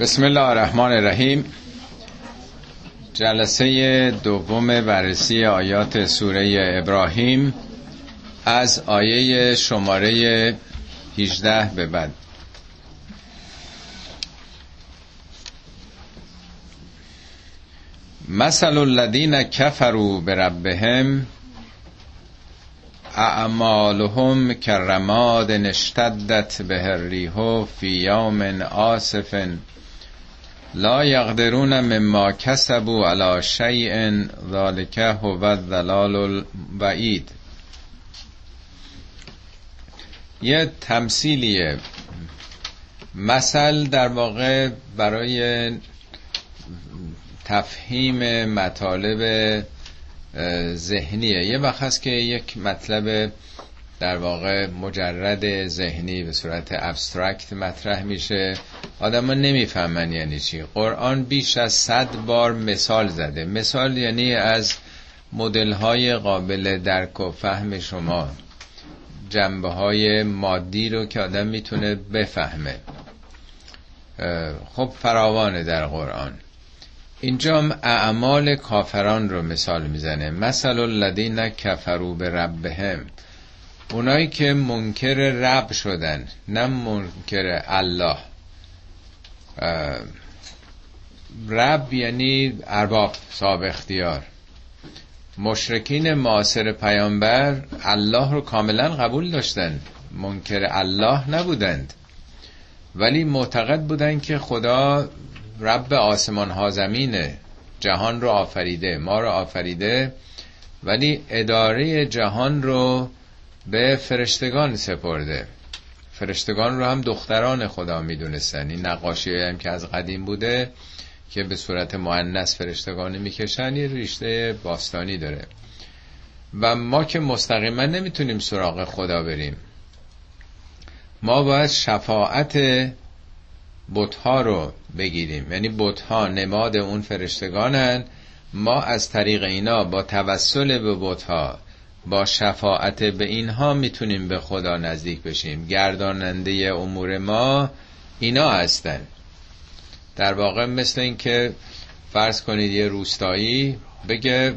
بسم الله الرحمن الرحیم. جلسه دوم بررسی آیات سوره ابراهیم از آیه شماره 18 به بعد. مثل الذین کفروا بربهم اعمالهم کرماد اشتدت به الریح فی یوم لا یقدرون مما کسبوا علی شیء ذلک هو الضلال البعید. یه تمثیلیه. مثل در واقع برای تفهیم مطالب ذهنیه. یه وقت هست که یک مطلب در واقع مجرد ذهنی به صورت ابسترکت مطرح میشه. آدم ها نمی‌فهمن یعنی چی. قرآن بیش از صد بار مثال زده. مثال یعنی از مدل های قابل درک و فهم شما. جنبه های مادی رو که آدم می‌تونه بفهمه. خب فراوانه در قرآن. اینجا اعمال کافران رو مثال می‌زنه. مثل الذین کفروا به ربهم اونایی که منکر رب شدن نه منکر الله. رب یعنی ارباب صاحب اختیار. مشرکین معاصر پیامبر الله رو کاملا قبول داشتند منکر الله نبودند. ولی معتقد بودند که خدا رب آسمان ها زمینه جهان رو آفریده ما رو آفریده. ولی اداره جهان رو به فرشتگان سپرده. فرشتگان رو هم دختران خدا می‌دونستن. این نقاشی هم که از قدیم بوده که به صورت معنس فرشتگانی می‌کشن یه ریشته باستانی داره. و ما که مستقیما نمی‌تونیم سراغ خدا بریم. ما باید شفاعت بتها رو بگیریم. یعنی بتها نماد اون فرشتگانن. ما از طریق اینا با توسل به بتها با شفاعت به اینها می‌تونیم به خدا نزدیک بشیم. گرداننده امور ما اینا هستن. در واقع مثل اینکه فرض کنید یه روستایی بگه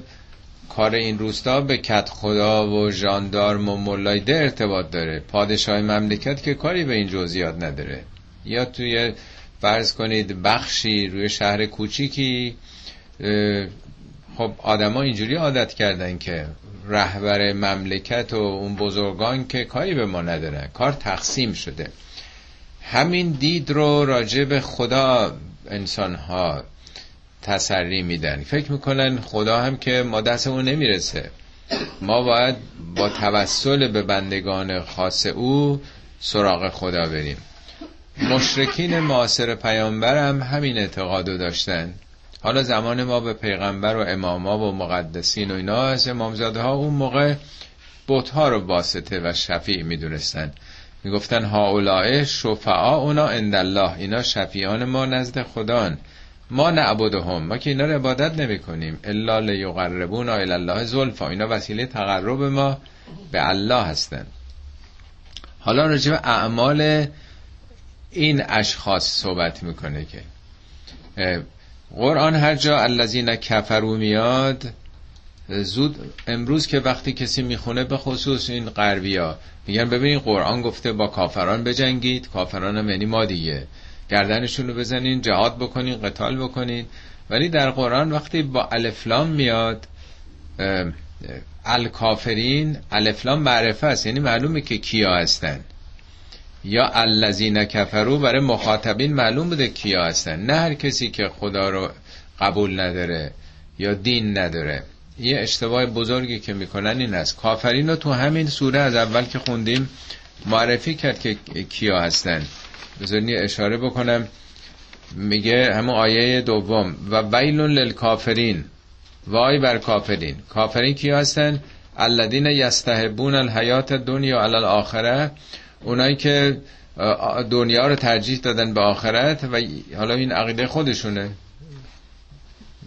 کار این روستا به کت خدا و ژاندارم و ملایده ارتباط داره. پادشاه مملکت که کاری به این جزئیات نداره. یا توی فرض کنید بخشی روی شهر کوچیکی خب آدما اینجوری عادت کردن که رهبر مملکت و اون بزرگان که کاری به ما ندارن. کار تقسیم شده. همین دید رو راجع به خدا انسان ها تسری میدن. فکر می‌کنن خدا هم که ما دستمون نمی‌رسه. ما باید با توسل به بندگان خاص او سراغ خدا بریم. مشرکین معاصر پیامبر هم همین اعتقادو داشتن. حالا زمان ما به پیغمبر و اماما و مقدسین و اینا از امامزاده ها اون موقع بوتها رو باسته و شفیع می‌دونستن. می‌گفتن هاولائه شفعا اونا الله اینا شفیعان ما نزد خدان ما نعبدهم. ما که اینا رو عبادت نمی کنیم الا لیقربونا الله زلفا. اینا وسیله تقرب ما به الله هستن. حالا راجع اعمال این اشخاص صحبت می‌کنه که قرآن هر جا الذین کفرو میاد زود امروز که وقتی کسی می‌خونه به خصوص این غربیا میگن ببینین قرآن گفته با کافران بجنگید کافران هم یعنی ما دیگه. گردنشون رو بزنین جهاد بکنین قتال بکنین. ولی در قرآن وقتی با الفلام میاد الکافرین الفلام معرفه است. یعنی معلومه که کیا هستن. یا الذین کفرو برای مخاطبین معلوم بوده کیا هستن. نه هر کسی که خدا رو قبول نداره یا دین نداره. یه اشتباه بزرگی که می‌کنن این است. کافرین رو تو همین سوره از اول که خوندیم معرفی کرد که کیا هستن. بذارین اشاره بکنم. میگه همون آیه دوم. و ویل للکافرین. وای بر کافرین. کافرین کیا هستن؟ الذین یستحبون الحیات دنیا علی الاخره. اونایی که دنیا رو ترجیح دادن به آخرت و حالا این عقیده خودشونه.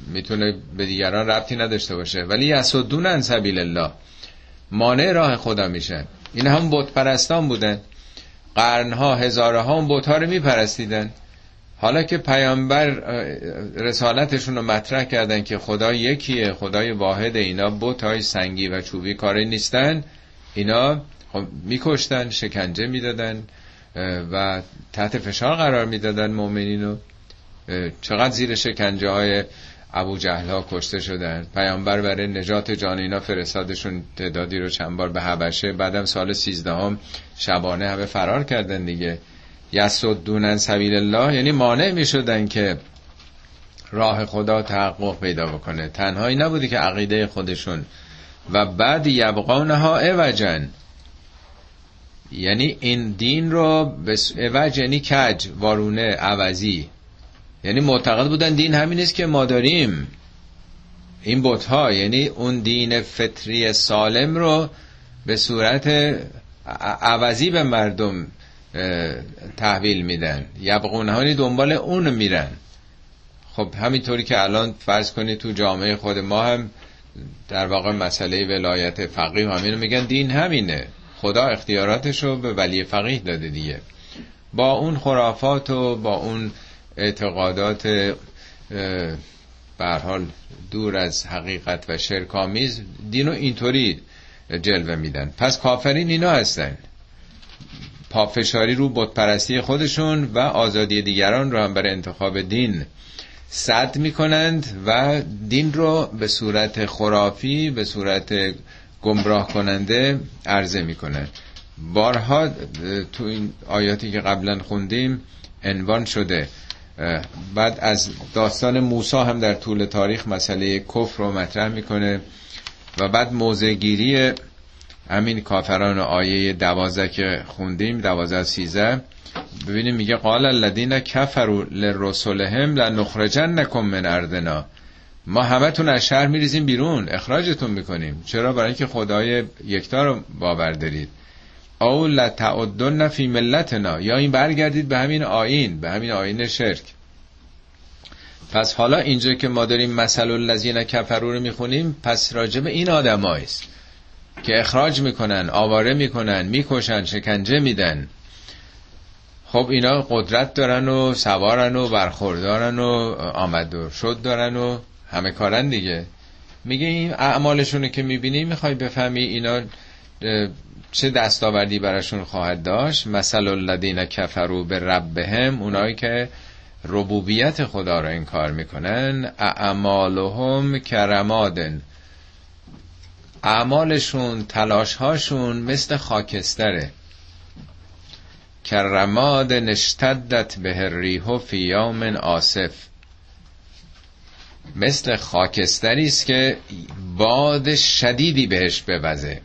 می‌تونه به دیگران ربطی نداشته باشه. ولی یسدون ان سبیل الله مانع راه خدا میشن. این هم بت پرستان بودن. قرنها هزارها اون بت ها رو میپرستیدن. حالا که پیامبر رسالتشون رو مطرح کردن که خدا یکیه خدای واحد اینا بوت های سنگی و چوبی کاری نیستن اینا خب میکشتن شکنجه می‌دادن و تحت فشار قرار می‌دادن مؤمنین رو. چقدر زیر شکنجه های ابو جهل ها کشته شدن. پیامبر برای نجات جان اینا فرستادشون تعدادی رو چند بار به حبشه. بعدم سال سیزدهم شبانه همه فرار کردن دیگه. یسدون سبیل الله یعنی مانع می شدن که راه خدا تحقق پیدا بکنه. تنهایی نبودی که عقیده خودشون. و بعد یبقانها اوجن یعنی این دین رو به اوج یعنی کج وارونه عوضی. یعنی معتقد بودن دین همین است که ما داریم. این بوت ها یعنی اون دین فطری سالم رو به صورت عوضی به مردم تحویل میدن. یبقونهانی دنبال اون میرن. خب همینطوری که الان فرض کنید تو جامعه خود ما هم در واقع مسئله ولایت فقیه همین میگن. دین همینه. خدا اختیاراتش رو به ولی فقیه داده دیگه. با اون خرافات و با اون اعتقادات حال دور از حقیقت و شرکامیز دینو اینطوری جلوه میدن. پس کافرین اینا هستن. پافشاری رو بتپرستی خودشون و آزادی دیگران رو هم برای انتخاب دین صد می‌کنند و دین رو به صورت خرافی به صورت گمراه کننده عرضه می‌کنند بارها تو این آیاتی که قبلا خوندیم عنوان شده. بعد از داستان موسا هم در طول تاریخ مسئله کفر رو مطرح می‌کنه و بعد موزگیری همین کافران آیه دوازه که خوندیم دوازه سیزه ببینیم میگه قال الذین کفروا لرسلهم لنخرجنکم من ارضنا ما همتون از شهر میریزیم بیرون اخراجتون می‌کنیم. چرا؟ برای اینکه خدای یکتا رو باور دارید. او لتعدن فی ملتنا. یا این برگردید به همین آین به همین آین شرک. پس حالا اینجا که ما داریم مثل الذین کفروا رو می‌خونیم پس راجب این آدمایست که اخراج می‌کنن آواره می‌کنن می‌کشن شکنجه میدن. خب اینا قدرت دارن و سوارن و برخوردارن و آمد و شد دارن و همه کارن دیگه. میگه این اعمالشونه که می‌بینی می‌خوای بفهمی اینا چه دستاوردی براشون خواهد داشت. مثل الذین کفروا به ربهم اونایی که ربوبیت خدا را انکار می‌کنن. اعمالهم کرمادن. اعمالشون تلاشهاشون مثل خاکستره. کرماد نشتدت به ریحو فی یوم آصف. مثل خاکستری است که باد شدیدی بهش بوزه.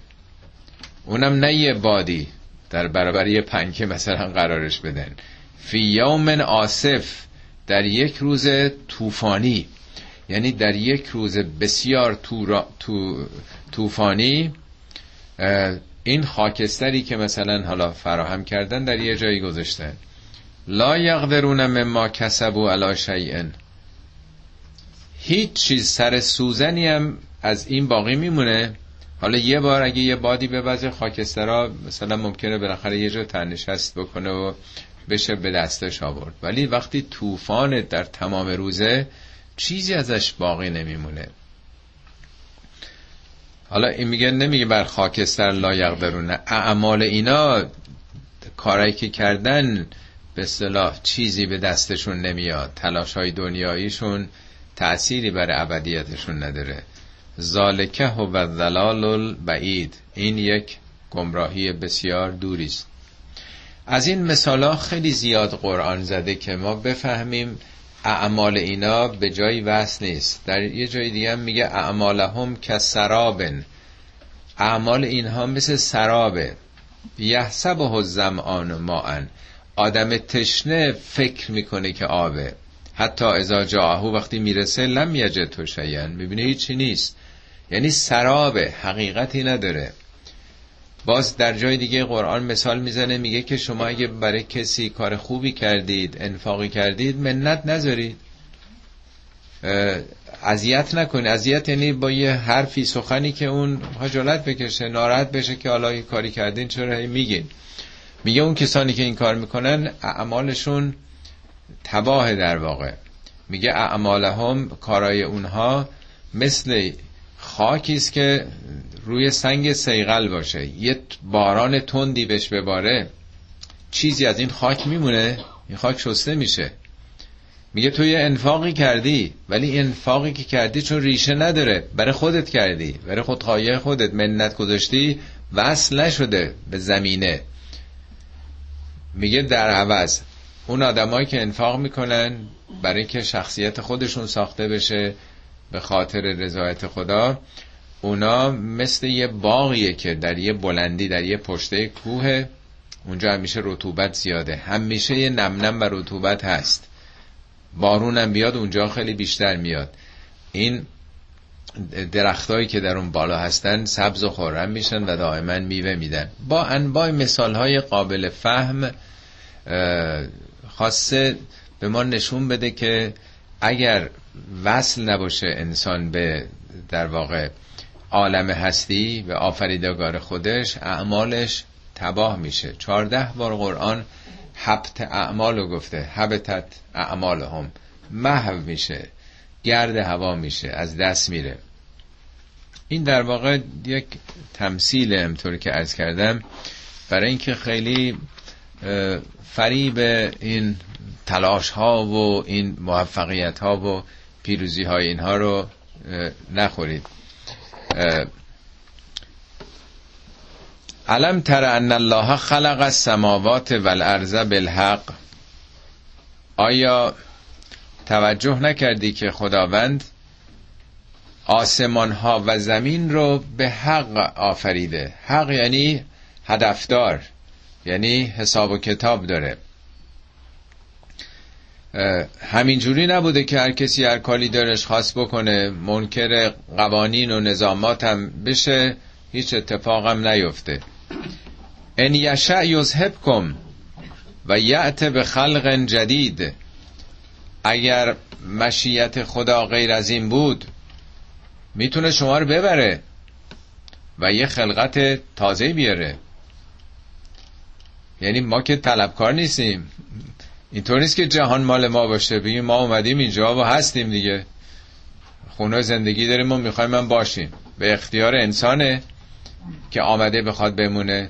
اونم نه یه بادی در برابر یه پنکه مثلا قرارش بدن. فی یوم آصف در یک روز طوفانی. یعنی در یک روز بسیار طوفانی این خاکستری که مثلا حالا فراهم کردن در یه جایی گذاشتن. لا یقدرون مما کسبوا علی شیء. هیچ چیز سر سوزنی هم از این باقی میمونه. حالا یه بار اگه یه بادی به وجه خاکسترا مثلا ممکنه بالاخره یه جا تنشست بکنه و بشه به دستش آورد. ولی وقتی طوفان در تمام روزه چیزی ازش باقی نمیمونه. حالا این میگه نمیگه بر خاکستر لایق درونه اعمال اینا کارایی که کردن به صلاح چیزی به دستشون نمیاد. تلاش های دنیاییشون تأثیری بر ابدیتشون نداره. ذالکه و ذلال البعید. این یک گمراهی بسیار دوری است. از این مثالا خیلی زیاد قرآن زده که ما بفهمیم اعمال اینا به جایی وصل نیست. در یه جای دیگه هم میگه اعمالهم که سرابن اعمال اینها مثل سرابه. یحسبه الزمان ماءن. آدم تشنه فکر می‌کنه که آبه. حتی ازا جاهو وقتی می‌رسه لم یجد تو شیئن می‌بینه هیچی نیست. یعنی سرابه حقیقتی نداره. باز در جای دیگه قرآن مثال می‌زنه میگه که شما اگه برای کسی کار خوبی کردید انفاقی کردید منت نذارید. اذیت نکنید اذیت یعنی با یه حرفی سخنی که اون خجالت بکشه ناراحت بشه که حالا کاری کردین چرا میگین؟ میگه اون کسانی که این کار می‌کنن اعمالشون تباه در واقع. میگه اعمالهم کارای اونها مثل خاکی است که روی سنگ سیغل باشه. یه باران تندی بهش بباره چیزی از این خاک میمونه این خاک شسته میشه. میگه تو یه انفاقی کردی ولی انفاقی که کردی چون ریشه نداره. برای خودت کردی برای خودخواهی خودت. منت گذاشتی وصل نشده به زمینه. میگه در عوض. اون آدمایی که انفاق می‌کنن برای که شخصیت خودشون ساخته بشه به خاطر رضایت خدا اونا مثل یه باغیه که در یه بلندی در یه پشته کوه اونجا همیشه رطوبت زیاده. همیشه یه نمنم و رطوبت هست. بارونم بیاد اونجا خیلی بیشتر میاد. این درختهایی که در اون بالا هستن سبز و خورم میشن و دائما میوه میدن. با انواع مثال های قابل فهم خاصه به ما نشون بده که اگر وصل نباشه انسان به در واقع عالم هستی به آفریدگار خودش اعمالش تباه میشه. چارده بار قرآن حبت اعمال رو گفته حبتت اعمال هم محو میشه گرد هوا میشه از دست میره. این در واقع یک تمثیل همطور که ارز کردم برای اینکه خیلی فریب این تلاش ها و این موفقیت ها و پیروزی های اینها رو نخورید. علم تر ان الله خلق السماوات والارض بالحق؟ آیا توجه نکردی که خداوند آسمان ها و زمین رو به حق آفریده؟ حق یعنی هدفدار. یعنی حساب و کتاب داره. همینجوری نبوده که هر کسی هر کالی دارش خاص بکنه منکر قوانین و نظامات هم بشه هیچ اتفاقم نیفته. ان یشع یذهبکم و یعت به خلق جدید. اگر مشیت خدا غیر از این بود می‌تونه شما رو ببره و یه خلقت تازه بیاره. یعنی ما که طلبکار نیستیم. اینطور نیست که جهان مال ما باشه. بگیم ما اومدیم اینجا و هستیم دیگه. خونه زندگی داریم ما می‌خوایم من باشیم. به اختیار انسانه که آمده بخواد بمونه.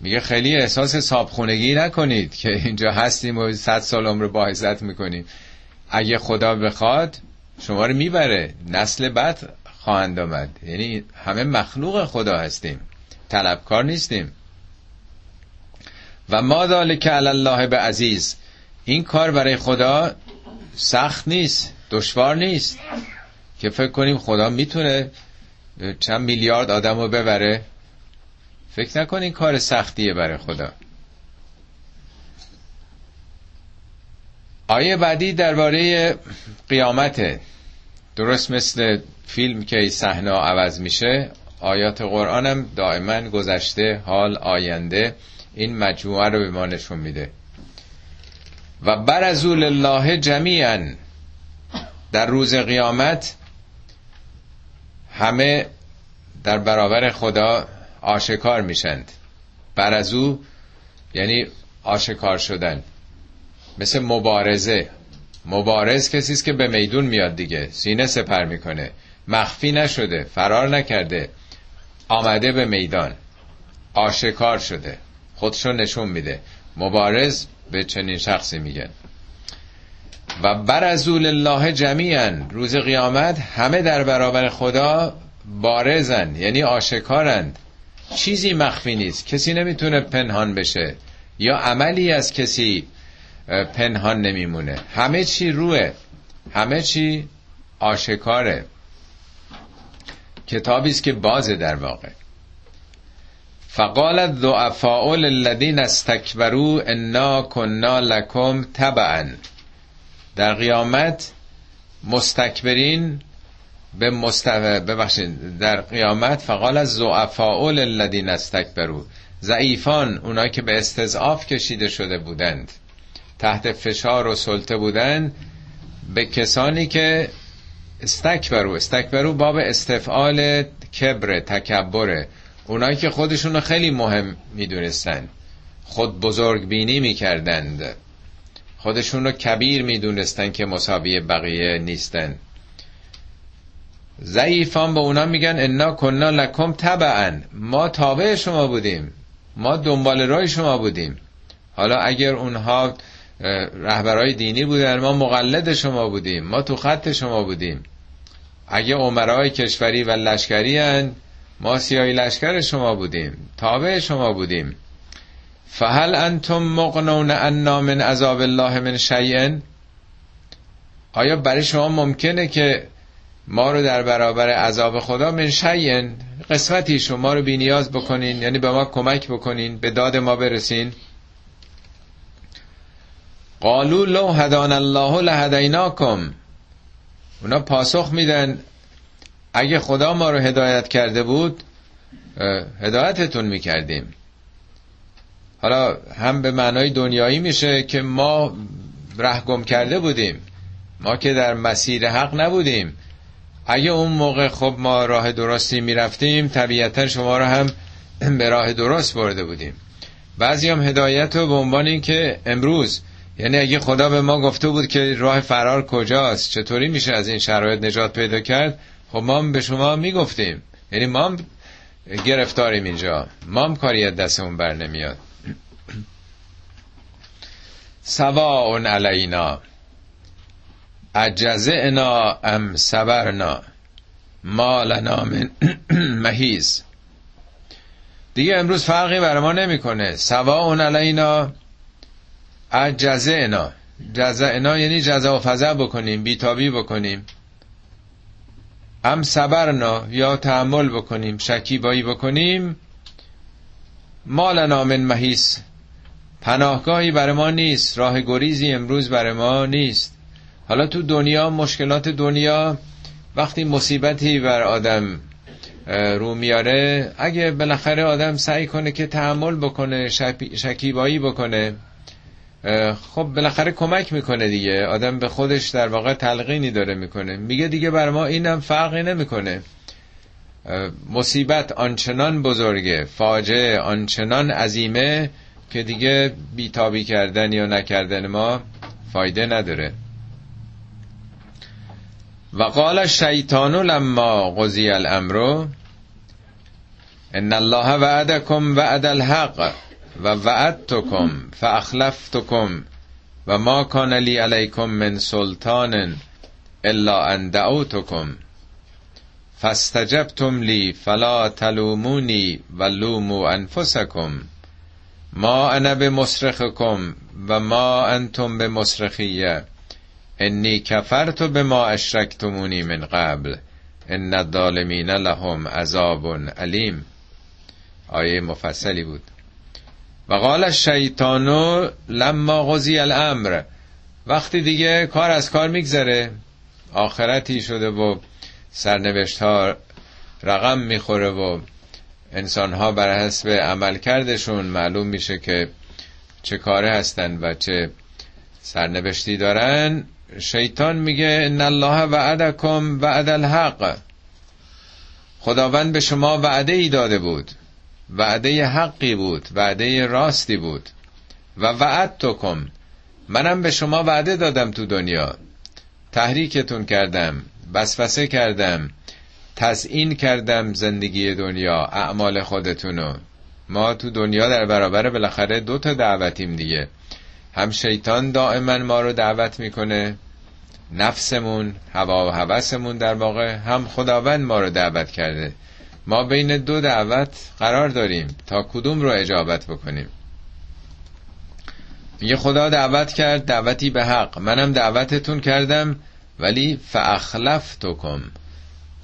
میگه خیلی احساس صابخونگی نکنید که اینجا هستیم و صد سال عمر با می‌کنیم. اگه خدا بخواد شما رو می‌بره. نسل بعد خواهند آمد. یعنی همه مخلوق خدا هستیم. طلبکار نیستیم. و ما ذالک علی الله به عزیز این کار برای خدا سخت نیست دشوار نیست. که فکر کنیم خدا می‌تونه چند میلیارد آدم رو ببره. فکر نکنین کار سختیه برای خدا. آیه بعدی درباره قیامته. درست مثل فیلم که صحنه عوض میشه. آیات قرآن هم دائما گذشته حال آینده. این مجموعه رو به ما نشون میده. و برزول الله جمیعا. در روز قیامت همه در برابر خدا آشکار میشند. برزو یعنی آشکار شدن. مثل مبارزه. مبارز کسی است که به میدون میاد دیگه. سینه سپر می‌کنه. مخفی نشده. فرار نکرده. آمده به میدان. آشکار شده. خودشو نشون میده. مبارز به چنین شخصی میگن. و برزول الله جمیعا روز قیامت همه در برابر خدا بارزن یعنی آشکارند. چیزی مخفی نیست. کسی نمی‌تونه پنهان بشه. یا عملی از کسی پنهان نمیمونه. همه چی روه. همه چی آشکاره. کتابی است که بازه در واقع. فقال الضعفاء للذین استکبروا انا كنا لكم تبعا. در قیامت مستکبرین به مستو... ببخشید در قیامت فقال از زعفاء للذین استکبروا. ضعیفان اونا که به استضعاف کشیده شده بودند تحت فشار و سلطه بودند به کسانی که استکبرو استکبرو باب استفعال کبر تکبره. اونایی که خودشون خیلی مهم می‌دونستن. خود بزرگ بینی می‌کردند. خودشون رو کبیر می‌دونستن که مساوی بقیه نیستن. ضعیفان به اونا میگن انا کنا لکم تبعا ما تابع شما بودیم. ما دنبال رای شما بودیم. حالا اگر اونها رهبرای دینی بودن ما مقلد شما بودیم. ما تو خط شما بودیم. اگه عمرای کشوری و لشکری هن ما سیاهی لشکر شما بودیم تابع شما بودیم. فهل انتم مقنون انا من عذاب الله من شیئن؟ آیا برای شما ممکنه که ما رو در برابر عذاب خدا من شیئن؟ قسمتی شما رو بینیاز بکنین یعنی به ما کمک بکنین به داد ما برسین. قالو لو هدان الله لهدیناکم. اونا پاسخ میدن اگه خدا ما رو هدایت کرده بود هدایتتون می‌کردیم. حالا هم به معنای دنیایی میشه که ما رهگم کرده بودیم. ما که در مسیر حق نبودیم. اگه اون موقع خب ما راه درستی می‌رفتیم طبیعتا شما رو هم به راه درست برده بودیم. بعضی هم هدایت رو به عنوان این که امروز یعنی اگه خدا به ما گفته بود که راه فرار کجاست چطوری میشه از این شرایط نجات پیدا کرد خب ما هم به شما می‌گفتیم. یعنی ما هم گرفتاریم اینجا. ما هم کاری از دستمون بر نمیاد. سواء علینا. اجزعنا ام صبرنا. ما لنا من مهیز دیگه امروز فرقی بر ما نمی‌کنه. سواء علینا. اجزعنا جزعنا یعنی جزا و فضا بکنیم بیتابی بکنیم. ام صبرنا یا تحمل بکنیم شکیبایی بکنیم. ما لنا من مهیس پناهگاهی برای ما نیست راه گریزی امروز برای ما نیست. حالا تو دنیا مشکلات دنیا وقتی مصیبتی بر آدم رو میاره اگه بالاخره آدم سعی کنه که تحمل بکنه شکیبایی بکنه خب بالاخره کمک می‌کنه دیگه. آدم به خودش در واقع تلقینی داره می‌کنه. میگه دیگه بر ما اینم فرقی نمی‌کنه. مصیبت آنچنان بزرگه فاجعه آنچنان عظیمه که دیگه بیتابی کردن یا نکردن ما فایده نداره. و قال الشیطان لما قضی الامر ان الله وعدکم وعد الحق. و وعدتکم فاخلفتکم و ما کان لی علیکم من سلطان الا ان دعوتکم فاستجبتم لی فلا تلومونی و لوموا انفسکم ما انا بمصرخکم و ما انتم بمصرخیه انی کفرت بما اشرکتمونی من قبل ان الظالمین لهم عذاب علیم. آیه مفصلی بود. و قال الشیطان لما قضی الامر. وقتی دیگه کار از کار میگذره. آخرتی شده و سرنوشت ها رقم می‌خوره و انسان ها بر حسب عمل کردشون معلوم میشه که چه کاره هستن و چه سرنوشتی دارن. شیطان میگه ان الله وعدکم وعد الحق. خداوند به شما وعده ای داده بود. وعده حقی بود وعده راستی بود. و وعدتکم. منم به شما وعده دادم تو دنیا. تحریکتون کردم بسفسه کردم تزئین کردم زندگی دنیا اعمال خودتونو. ما تو دنیا در برابر بالاخره دو تا دعوتیم دیگه. هم شیطان دائما ما رو دعوت می‌کنه نفسمون هوا و هوسمون در واقع هم خداوند ما رو دعوت کرده. ما بین دو دعوت قرار داریم تا کدوم رو اجابت بکنیم. میگه خدا دعوت کرد دعوتی به حق. منم دعوتتون کردم ولی فاخلفتکم.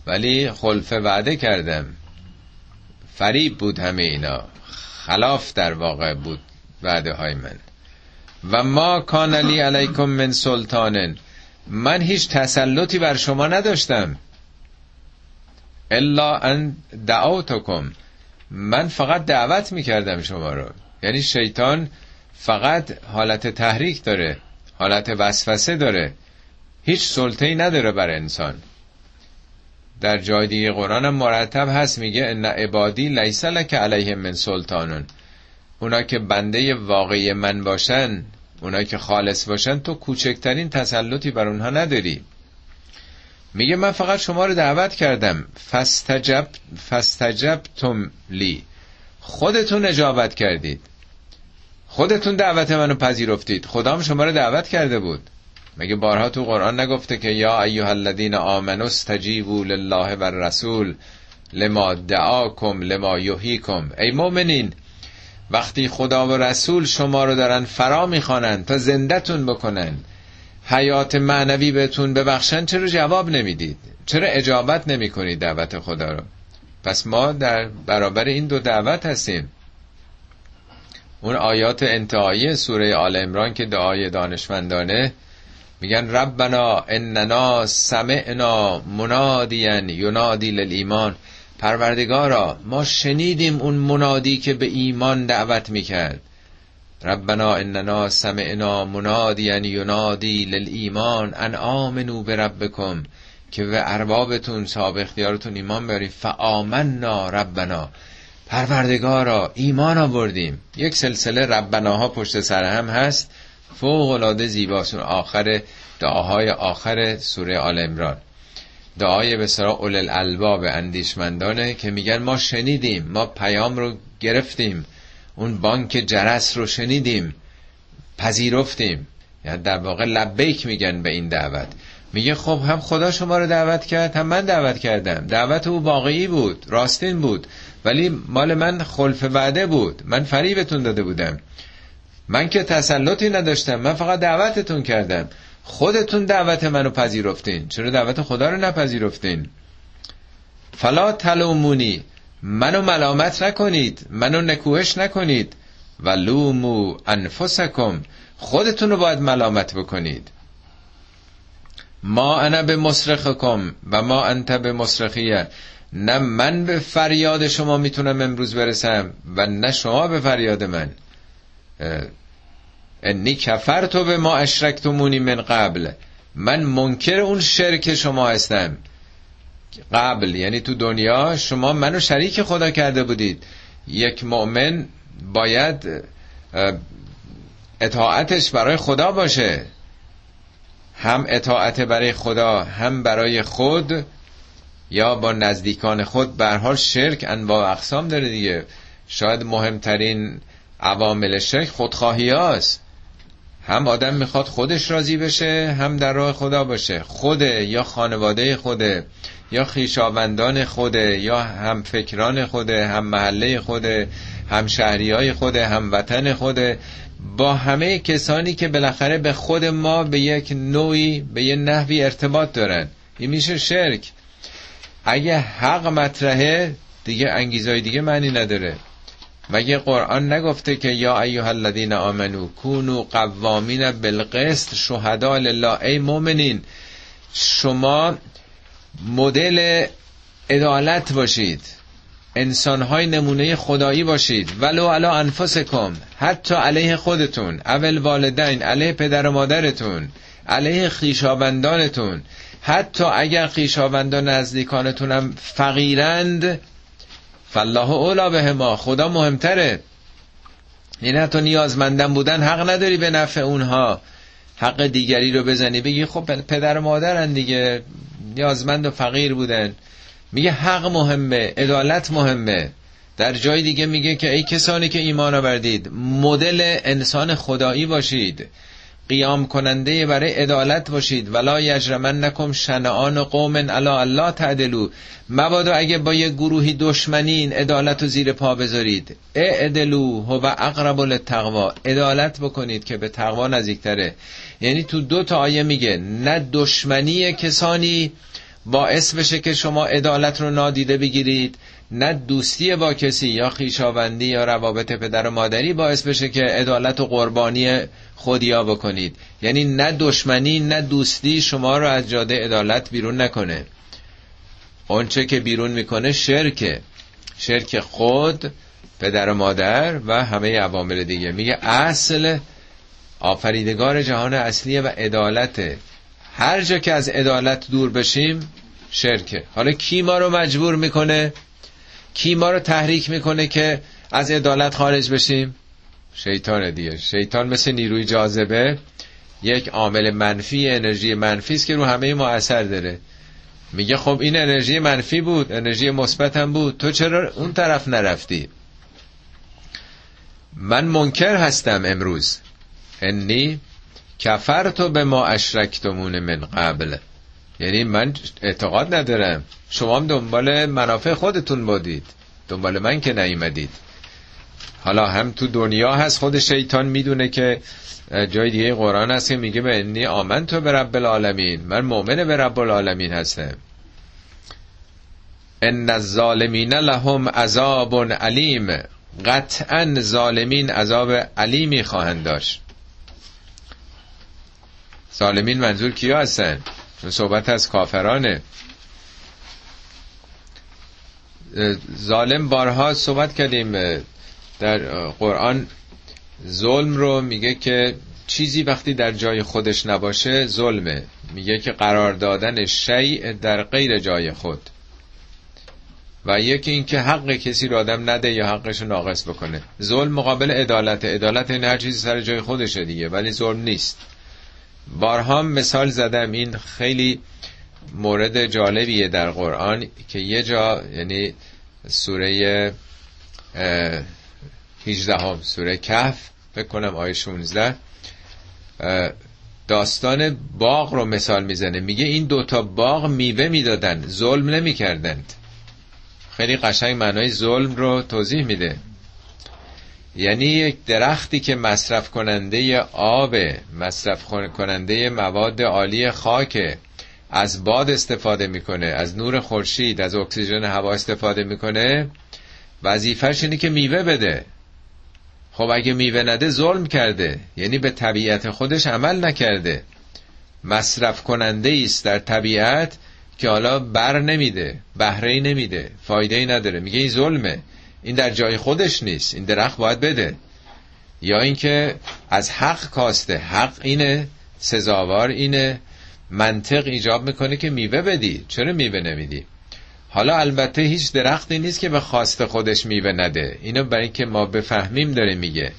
ولی خلف وعده کردم. فریب بود همه اینا. خلاف در واقع بود وعده های من. و ما کان علی علیکم من سلطانن. من هیچ تسلطی بر شما نداشتم. الا ان دعوتکم. من فقط دعوت می‌کردم شما رو. یعنی شیطان فقط حالت تحریک داره حالت وسوسه داره. هیچ سلطه‌ای نداره بر انسان. در جای دیگه قرآن مرتب هست میگه ان عبادی لیس لک علیهم من سلطانون اونا که بنده واقعی من باشن اونایی که خالص باشن تو کوچکترین تسلطی بر اونها نداری. میگه من فقط شما رو دعوت کردم. فستجب فستجبتم لی. خودتون اجابت کردید. خودتون دعوت منو پذیرفتید. خدام شما رو دعوت کرده بود. مگه بارها تو قرآن نگفته که یا ایها الذین آمنوا استجیبوا لله و الرسول لما دعاکم لما یحییکم. ای مؤمنین وقتی خدا و رسول شما رو دارن فرا می‌خوانن تا زندهتون بکنن حیات معنوی بهتون ببخشن چرا جواب نمی‌دید؟ چرا اجابت نمی‌کنید دعوت خدا رو؟ پس ما در برابر این دو دعوت هستیم. اون آیات انتهایی سوره آل امران که دعای دانشمندانه میگن ربنا اننا سمعنا منادیا ینادی للایمان. پروردگارا ما شنیدیم اون منادی که به ایمان دعوت می‌کرد. ربنا اننا سمعنا منادیا ینادی للایمان ان آمنو بربکم که به اربابتون صاحب اختیارتون ایمان بیاریم فآمنا ربنا. پروردگارا ایمان آوردیم. یک سلسله ربناها پشت سر هم هست. فوق العاده زیباست آخر دعاهای آخر سوره آل عمران. دعای به سرا اول الالباب اندیشمندانه که میگن ما شنیدیم ما پیام رو گرفتیم. اون بانک جرس رو شنیدیم پذیرفتیم. یعنی در واقع لبیک میگن به این دعوت. میگه خب هم خدا شما رو دعوت کرد هم من دعوت کردم. دعوت او واقعی بود راستین بود. ولی مال من خلف وعده بود. من فریبتون داده بودم. من که تسلطی نداشتم من فقط دعوتتون کردم. خودتون دعوت منو پذیرفتین. چرا دعوت خدا رو نپذیرفتین؟ فلا تلومونی. منو ملامت نکنید منو نکوهش نکنید. و لومو انفسکم خودتون رو باید ملامت بکنید. ما انا به مصرخکم و ما انت به مصرخیه نه من به فریاد شما می‌تونم امروز برسم و نه شما به فریاد من. انی کفر تو به ما اشرکتمونی من قبل. من منکر اون شرک شما هستم. قبل یعنی تو دنیا شما منو شریک خدا کرده بودید. یک مؤمن باید اطاعتش برای خدا باشه. هم اطاعت برای خدا هم برای خود یا با نزدیکان خود. حال شرک انواع اقسام داره دیگه. شاید مهمترین عوامل شرک خودخواهی هاست. هم آدم می‌خواد خودش راضی بشه هم در راه خدا باشه. خوده یا خانواده خوده. یا خیشاوندان خوده یا هم فکران خوده هم محله خوده هم شهری های خوده هم وطن خوده با همه کسانی که بالاخره به خود ما به یک نوعی به یه نحوی ارتباط دارن. این میشه شرک. اگه حق مطرحه دیگه انگیزای دیگه معنی نداره. مگه قرآن نگفته که یا ایها الذین آمنو کونو قوامین بالقسط شهدا لله؟ ای مؤمنین شما مدل عدالت باشید. انسانهای نمونه خدایی باشید. ولو علا انفسکم. حتی علیه خودتون. اول والدین. علیه پدر و مادرتون. علیه خیشابندانتون حتی اگر خیشاوندان نزدیکانتونم فقیرند فالله اولا به ما خدا مهمتره. این حتی نیازمندن بودن حق نداری به نفع اونها. حق دیگری رو بزنی. بگی خب پدر و مادرن دیگه. نیازمند و فقیر بودن. میگه حق مهمه عدالت مهمه. در جای دیگه میگه که ای کسانی که ایمان آوردید مدل انسان خدایی باشید. قیام کننده برای عدالت باشید. ولا یجرمن نکم شنعان قوم الا الله تعدلو مبادا اگه با یه گروهی دشمنین عدالت رو زیر پا بذارید. اعدلو هو اقرب للتقوا. عدالت بکنید که به تقوا نزدیکتره. یعنی تو دو تا آیه میگه نه دشمنی کسانی باعث بشه که شما عدالت رو نادیده بگیرید نه دوستی با کسی یا خیشاوندی یا روابط پدر و مادری باعث بشه که عدالت و قربانی خودیا بکنید. یعنی نه دشمنی نه دوستی شما رو از جاده عدالت بیرون نکنه. اونچه که بیرون می‌کنه شرکه شرک خود پدر و مادر و همه عوامل دیگه. میگه اصل آفریدگار جهان اصلیه و عدالته هر جا که از عدالت دور بشیم شرکه. حالا کی ما رو مجبور می‌کنه؟ کی ما رو تحریک می‌کنه که از عدالت خارج بشیم؟ شیطان دیگه. شیطان مثل نیروی جاذبه یک عامل منفی انرژی منفی است که رو همه ما اثر داره. میگه خب این انرژی منفی بود انرژی مثبت هم بود. تو چرا اون طرف نرفتی؟ من منکر هستم امروز. انی کفرتو به ما اشرکتمون من قبل. یعنی من اعتقاد ندارم. شما هم دنبال منافع خودتون بودید. دنبال من که نیومدید. حالا هم تو دنیا هست خود شیطان می‌دونه که جای دیگه قرآن هست که میگه به انی آمن تو به رب العالمین. من مؤمن به رب العالمین هستم. ان الظالمین لهم عذاب علیم. قطعا ظالمین عذاب علیمی خواهند داشت. ظالمین منظور کیا هستن؟ صحبت از کافرانه. ظالم بارها صحبت کردیم در قرآن ظلم رو میگه که چیزی وقتی در جای خودش نباشه ظلمه. میگه که قرار دادن شیء در غیر جای خود. و یکی اینکه حق کسی رو آدم نده یا حقش رو ناقص بکنه. ظلم مقابل عدالت عدالت این هر چیزی سر جای خودشه دیگه ولی ظلم نیست. بارها مثال زدم این خیلی مورد جالبیه در قرآن که یه جا یعنی سوره 18 هم سوره کف فکر کنم آیه 16 داستان باغ رو مثال می‌زنه. میگه این دوتا باغ میوه می‌دادن ظلم نمی‌کردند. خیلی قشنگ معنای ظلم رو توضیح میده. یعنی یک درختی که مصرف کننده آب مصرف کننده مواد عالی خاک از باد استفاده می‌کنه از نور خورشید از اکسیژن هوا استفاده می‌کنه. وظیفش اینه که میوه بده. خب اگه میوه نده ظلم کرده. یعنی به طبیعت خودش عمل نکرده. مصرف کننده است در طبیعت که حالا بر نمیده بهره نمیده فایده ای نداره. میگه این ظلمه. این در جای خودش نیست. این درخت باید بده. یا اینکه از حق کاسته. حق اینه سزاوار اینه. منطق ایجاب می‌کنه که میوه بدی. چرا میوه نمیدی؟ حالا البته هیچ درختی نیست که به خواست خودش میوه نده. اینو برای که ما بفهمیم داره میگه.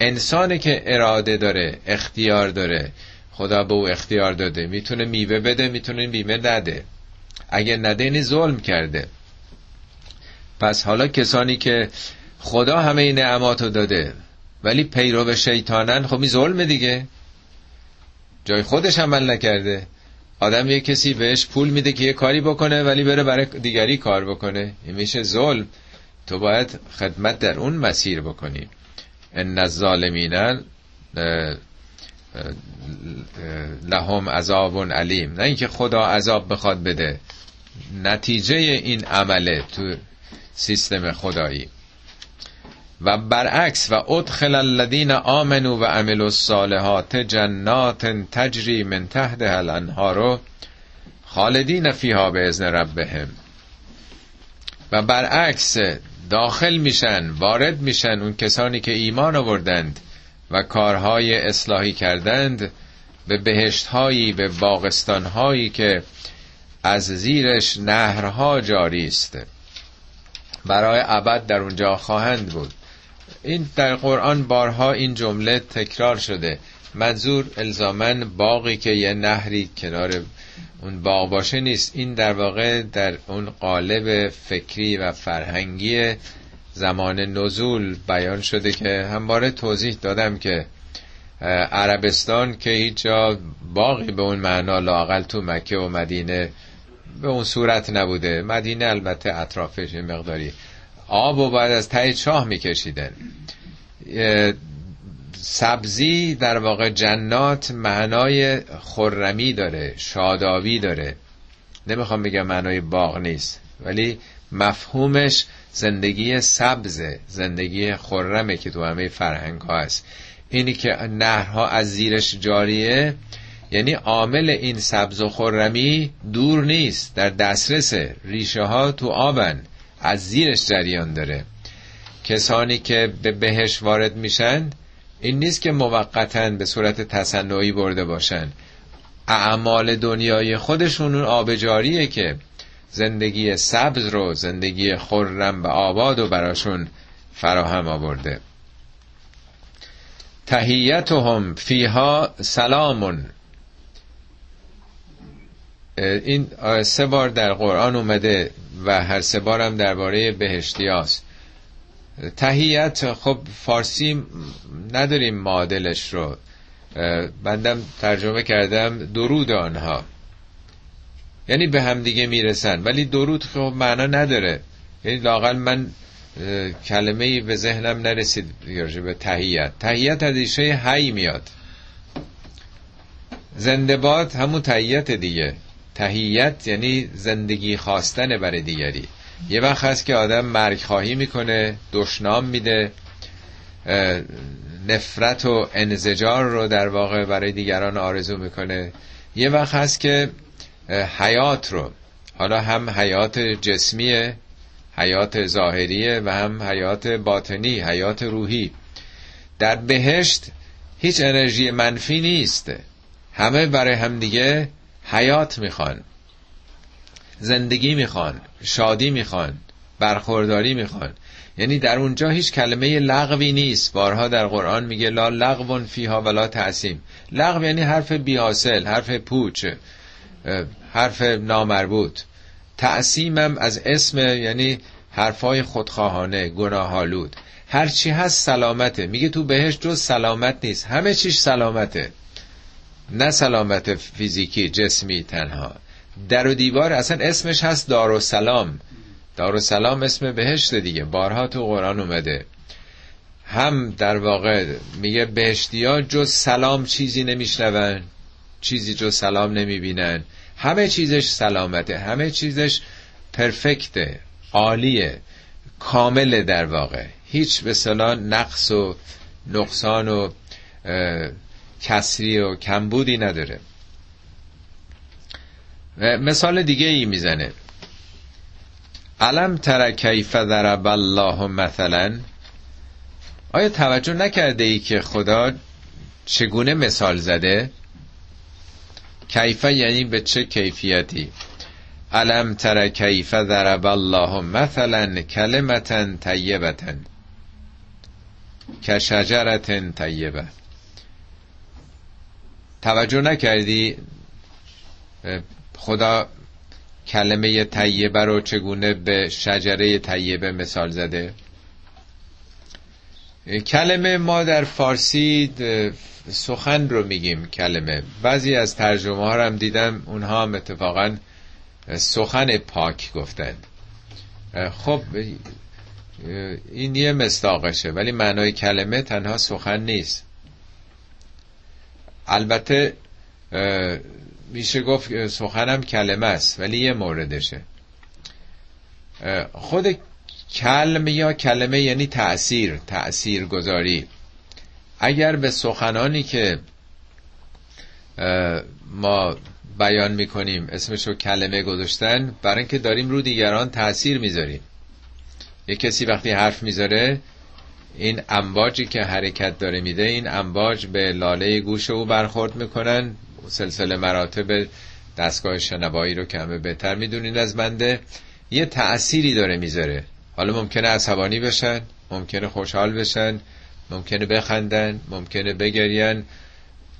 انسانی که اراده داره اختیار داره. خدا به او اختیار داده. می‌تونه میوه بده می‌تونه میوه نده. اگه نده اینی ظلم کرده. پس حالا کسانی که خدا همه این نعماتو داده ولی پیرو شیطانن خب این ظلم دیگه. جای خودش عمل نکرده. آدم یه کسی بهش پول میده که یه کاری بکنه ولی بره برای دیگری کار بکنه. این میشه ظلم. تو باید خدمت در اون مسیر بکنی. ان الظالمین لهم عذاب علیم. نه اینکه خدا عذاب بخواد بده. نتیجه این عمله تو سیستم خدایی. و برعکس و ادخل الذین آمنوا و عملوا الصالحات جنات تجری من تحت الانهار خالدین فیها به ازن ربهم. و برعکس داخل میشن وارد میشن اون کسانی که ایمان آوردند و کارهای اصلاحی کردند به بهشتهایی به باغستانهایی که از زیرش نهرها جاری است برای ابد در اونجا خواهند بود. این در قرآن بارها این جمله تکرار شده. منظور الزامن باقی که یه نهری کنار اون باغ باشه نیست. این در واقع در اون قالب فکری و فرهنگی زمان نزول بیان شده که همواره توضیح دادم که عربستان که هیچ جا باقی به اون معنا لاقل تو مکه و مدینه به اون صورت نبوده. مدینه البته اطرافش مقداری آب و باید از ته چاه میکشیدن سبزی در واقع جنات معنای خرمی داره شاداوی داره. نمی‌خوام بگم معنای باغ نیست ولی مفهومش زندگی سبز زندگی خرمه که تو همه فرهنگ ها هست. اینی که نهرها از زیرش جاریه یعنی عامل این سبز و خرمی دور نیست در دسترس ریشه ها تو آبن از زیرش جریان داره. کسانی که به بهش وارد میشن این نیست که موقتا به صورت تصنعی برده باشن. اعمال دنیای خودشون اون آبجاریه که زندگی سبز رو زندگی خرم و آباد و براشون فراهم آورده. تهیتهم فیها سلامون این سه بار در قرآن اومده و هر سه بارم درباره بهشتی هاست. تهیت خب فارسی نداریم معادلش رو. بندم ترجمه کردم درود آنها. یعنی به هم دیگه می‌رسن. ولی درود خب معنا نداره. یعنی لاقل من کلمه ای به ذهنم نرسید به تهیت تهیت از ایشه هی میاد. زندباد همون تهیت دیگه. تهیت یعنی زندگی خواستن برای دیگری. یه وقت هست که آدم مرگ خواهی می‌کنه دشنام میده نفرت و انزجار رو در واقع برای دیگران آرزو می‌کنه. یه وقت هست که حیات رو حالا هم حیات جسمیه حیات ظاهریه و هم حیات باطنی حیات روحی. در بهشت هیچ انرژی منفی نیست. همه برای همدیگه حیات می‌خوان زندگی می‌خوان شادی می‌خوان برخورداری می‌خوان. یعنی در اونجا هیچ کلمه لغوی نیست. بارها در قرآن میگه لا لغو فیها ولا تعصیم. لغو یعنی حرف بیاسل حرف پوچ حرف نامربوط. تعصیمم از اسم یعنی حرفای خودخواهانه گناهالود هرچی هست سلامته. میگه تو بهش جز سلامت نیست. همه چیش سلامته. نه سلامت فیزیکی جسمی تنها. در و دیوار اصلا اسمش هست دار و سلام دار و سلام اسم بهشت دیگه. بارها تو قرآن اومده. هم در واقع میگه بهشتی ها جز سلام چیزی نمیشنون چیزی جز سلام نمی‌بینن. همه چیزش سلامته همه چیزش پرفکته عالیه کامله در واقع. هیچ به نقص و نقصان و کسری و کمبودی نداره. و مثال دیگه ای می‌زنه. علم تر کیف ضرب الله مثلا؟ آیا توجه نکرده ای که خدا چگونه مثال زده؟ کیفه یعنی به چه کیفیتی؟ علم تر کیف ضرب الله مثلا کلمتا طیبتا؟ کشجرت طیبه. توجه نکردی؟ خدا کلمه طیبه رو چگونه به شجره طیبه مثال زده؟ کلمه ما در فارسی سخن رو میگیم کلمه. بعضی از ترجمه ها هم دیدم اونها هم اتفاقا سخن پاک گفتن خب این یه مستاقشه ولی معنای کلمه تنها سخن نیست. البته میشه گفت سخنم کلمه است ولی یه موردشه. خود کلم یا کلمه یعنی تأثیر تأثیر گذاری اگر به سخنانی که ما بیان می‌کنیم اسمشو کلمه گذاشتن برای اینکه داریم رو دیگران تاثیر می‌ذاریم. یه کسی وقتی حرف می‌ذاره این امواجی که حرکت داره میده این امواج به لاله گوش او برخورد می‌کنن. سلسله مراتب دستگاه شنوایی رو که همه بهتر می‌دونین از بنده یه تأثیری داره می‌ذاره. حالا ممکنه عصبانی بشن ممکنه خوشحال بشن ممکنه بخندن ممکنه بگرین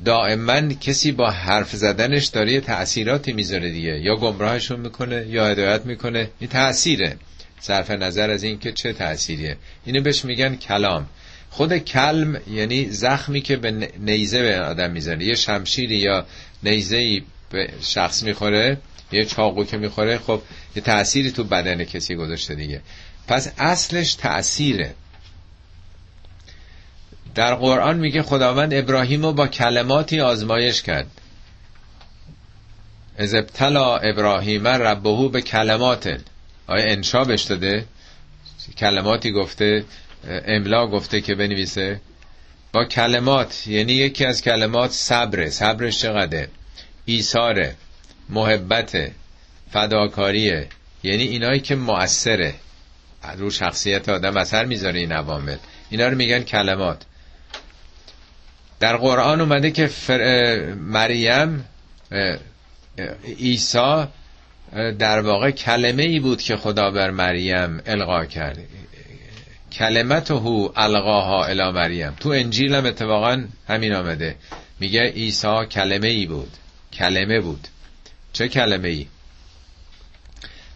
دائما کسی با حرف زدنش داره یه تأثیراتی می‌ذاره دیگه. یا گمراهشون می‌کنه یا هدایت می‌کنه. این تأثیره. صرف نظر از اینکه چه تأثیریه. اینو بهش میگن کلام. خود کلم یعنی زخمی که به نیزه به آدم می‌زنه. یه شمشیری یا نیزه به شخص می‌خوره یه چاقو که می‌خوره خب یه تأثیری تو بدن کسی گذاشته دیگه. پس اصلش تأثیره. در قرآن میگه خداوند ابراهیم رو با کلماتی آزمایش کرد. از ابتلا ابراهیم ربهو به کلمات آیا انشا بش داده؟ کلماتی گفته املا گفته که بنویسه. با کلمات یعنی یکی از کلمات صبره. صبرش چقدر ایثاره محبت فداکاریه. یعنی اینایی که مؤثره. رو شخصیت آدم اثر می‌ذاره این عوامل. اینا رو میگن کلمات. در قرآن اومده که مریم عیسی در واقع کلمه ای بود که خدا بر مریم القا کرد. کلمته القاها الی مریم. تو انجیل هم اتفاقا همین آمده. میگه عیسی کلمه ای بود. کلمه بود. چه کلمه ای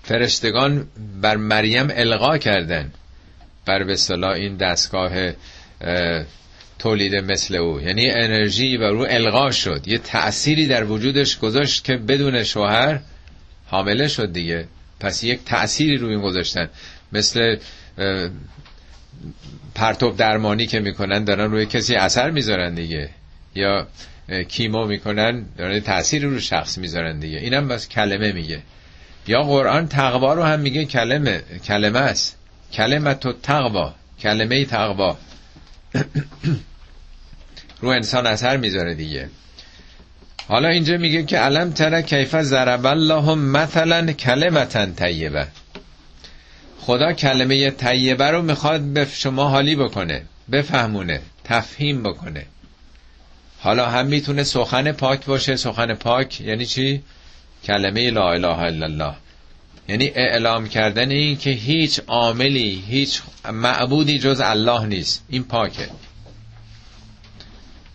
فرشتگان بر مریم القا کردن. بر به این دستگاه تولید مثل او. یعنی انرژی بر او القا شد. یه تأثیری در وجودش گذاشت که بدون شوهر حامله شد دیگه. پس یک تأثیری روی این گذاشتن. مثل پرتوب درمانی که می‌کنن دارن روی کسی اثر می‌ذارن دیگه. یا کیمو می‌کنن دارن تأثیر رو شخص می‌ذارن دیگه. اینم بس کلمه میگه. یا قرآن تقوا رو هم میگه کلمه کلمه است. کلمه تو تقوا کلمه تقوا. رو انسان اثر می‌ذاره دیگه. حالا اینجا میگه که علم تره کیف ضرب الله مثلا کلمتا طیبه. خدا کلمه طیبه رو می‌خواد به شما حالی بکنه بفهمونه تفهیم بکنه. حالا هم می‌تونه سخن پاک باشه. سخن پاک یعنی چی؟ کلمه لا اله الا الله. یعنی اعلام کردن این که هیچ عاملی هیچ معبودی جز الله نیست. این پاکه.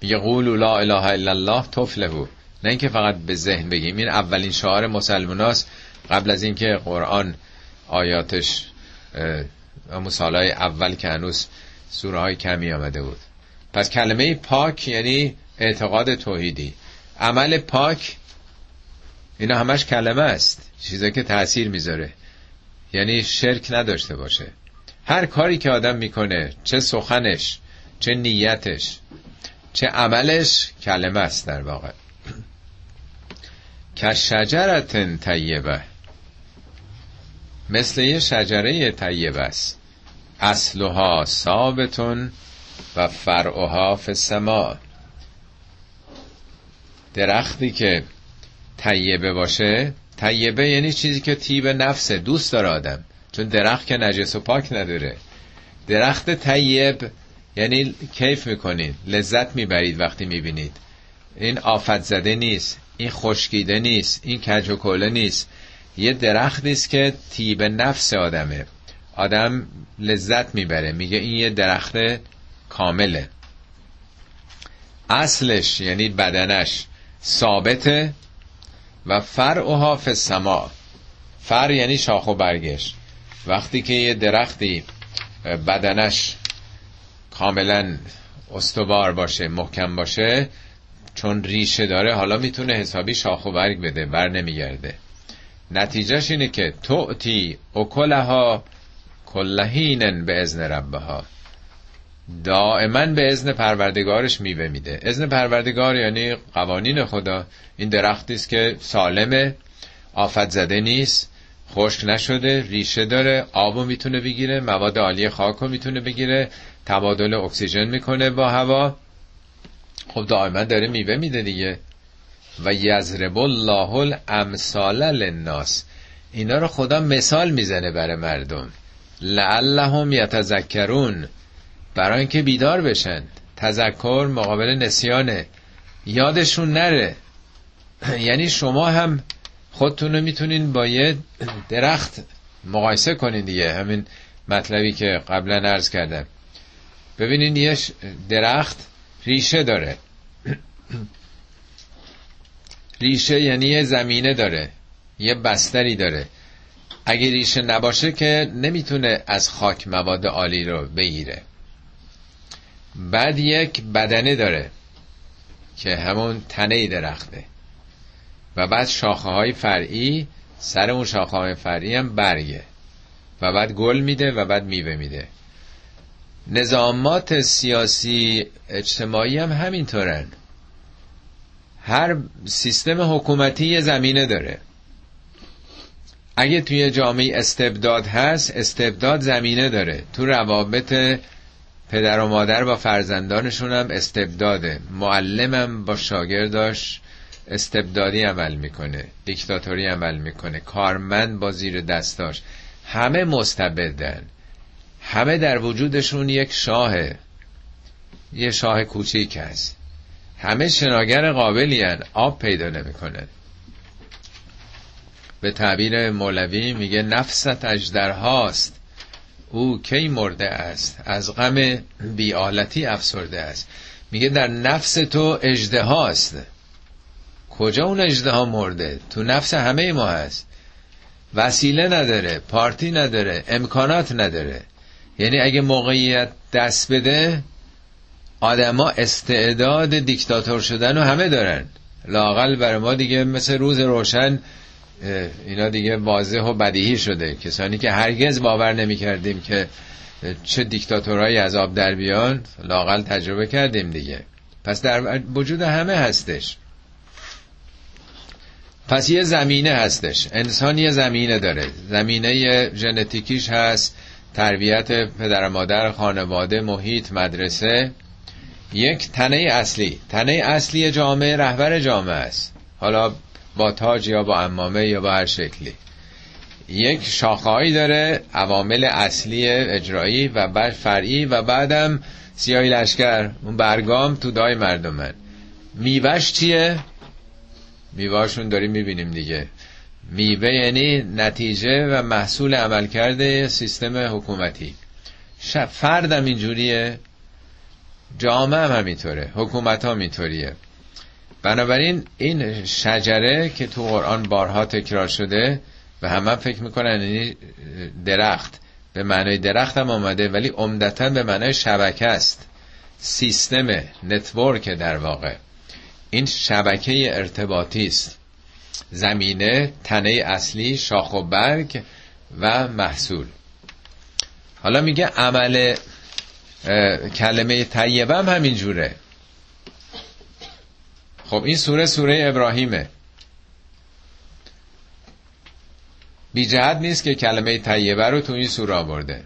میگه قول لا اله الا الله تفلهو نه اینکه فقط به ذهن بگیم. این اولین شعار مسلماناست قبل از اینکه قرآن آیاتش اما سالهای اول که هنوز سوره های کمی آمده بود. پس کلمه پاک یعنی اعتقاد توحیدی. عمل پاک اینا همش کلمه است. چیزی که تاثیر می‌ذاره. یعنی شرک نداشته باشه. هر کاری که آدم می‌کنه چه سخنش چه نیتش چه عملش کلمه است در واقع. که شجرت طیبه مثل یه شجره طیبه است. اصلها ثابتون و فرعها فی السما درختی که طیبه باشه طیبه یعنی چیزی که تیب نفسه دوست داره آدم. چون درخت که نجس و پاک نداره. درخت طیب یعنی کیف می‌کنید لذت می‌برید وقتی می‌بینید. این آفت زده نیست. این خشکیده نیست این کج و کله نیست. یه درخت نیست که تیب نفس آدمه. آدم لذت می‌بره. میگه این یه درخت کامله. اصلش یعنی بدنش ثابته و فرعها فی السما. فر یعنی شاخ و برگش. وقتی که یه درختی بدنش کاملا استوار باشه محکم باشه چون ریشه داره حالا می‌تونه حسابی شاخ و برگ بده بر نمیگرده. نتیجهش اینه که توتی اکلها کلهینن به ازن ربها. دائما به ازن پروردگارش میوه میده. ازن پروردگار یعنی قوانین خدا. این درختی است که سالمه آفت زده نیست خشک نشده ریشه داره آبو می‌تونه بگیره مواد عالی خاک رو می‌تونه بگیره تبادل اکسیژن می‌کنه با هوا. خب دائما داره میوه میده دیگه. و یزرب الله الامثال للناس. اینا رو خدا مثال می‌زنه برای مردم. لعلهم یتذکرون. برای اینکه بیدار بشن. تذکر مقابل نسیانه. یادشون نره. یعنی شما هم خودتون رو می‌تونین با یه درخت مقایسه کنین دیگه. همین مطلبی که قبلا عرض کردم. ببینین یه درخت ریشه داره. ریشه یعنی یه زمینه داره یه بستری داره. اگه ریشه نباشه که نمی‌تونه از خاک مواد عالی رو بگیره. بعد یک بدنه داره که همون تنه درخته. و بعد شاخه های فرعی سر اون شاخه های فرعی هم برگه. و بعد گل میده و بعد میوه میده. نظامات سیاسی اجتماعی هم همینطورن. هر سیستم حکومتی یه زمینه داره. اگه توی جامعه استبداد هست استبداد زمینه داره. تو روابط پدر و مادر با فرزندانشون هم استبداده. معلمم با شاگرداش استبدادی عمل می‌کنه دیکتاتوری عمل می‌کنه. کارمند با زیر دستاش. همه مستبدن. همه در وجودشون یک شاهه یه شاه کوچیک هست. همه شناگر قابلی. آب پیدا نمی‌کنن. به تعبیر مولوی میگه نفست اجدر هاست او کی مرده است؟ از غم بیالتی افسرده است. میگه در نفس تو اجده هاست کجا اون اجده ها مرده؟ تو نفس همه ما هست. وسیله نداره پارتی نداره امکانات نداره. یعنی اگه موقعیت دست بده آدما استعداد دیکتاتور شدن و همه دارن. لاقل برای ما دیگه مثل روز روشن اینا دیگه واضح و بدیهی شده. کسانی که هرگز باور نمی کردیم که چه دیکتاتورهایی از آب در بیان لاقل تجربه کردیم دیگه. پس در وجود همه هستش. پس یه زمینه هستش. انسان یه زمینه داره. زمینه ژنتیکیش هست. تربیت پدر مادر خانواده محیط مدرسه. یک تنه اصلی. تنه اصلی جامعه رهبر جامعه است. حالا با تاج یا با امامه یا با هر شکلی. یک شاخهایی داره عوامل اصلی اجرایی و بعد فرعی و بعدم سیاهی لشکر. اون برگام تو دای مردمن میوش چیه؟ میوهاشون داریم می‌بینیم دیگه. میوه یعنی نتیجه و محصول عمل کرده سیستم حکومتی. فردم اینجوریه. جامعه هم همینطوره. حکومت ها اینطوریه. بنابراین این شجره که تو قرآن بارها تکرار شده و همه هم فکر می‌کنن یعنی درخت. به معنای درخت هم آمده ولی عمدتا به معنای شبکه است. سیستم نتورک در واقع. این شبکه ارتباطی است. زمینه تنه اصلی شاخ و برگ و محصول. حالا میگه عمل کلمه طیبه هم همین جوره. خب این سوره سوره ابراهیمه. بی جهت نیست که کلمه طیبه رو تو این سوره آورده.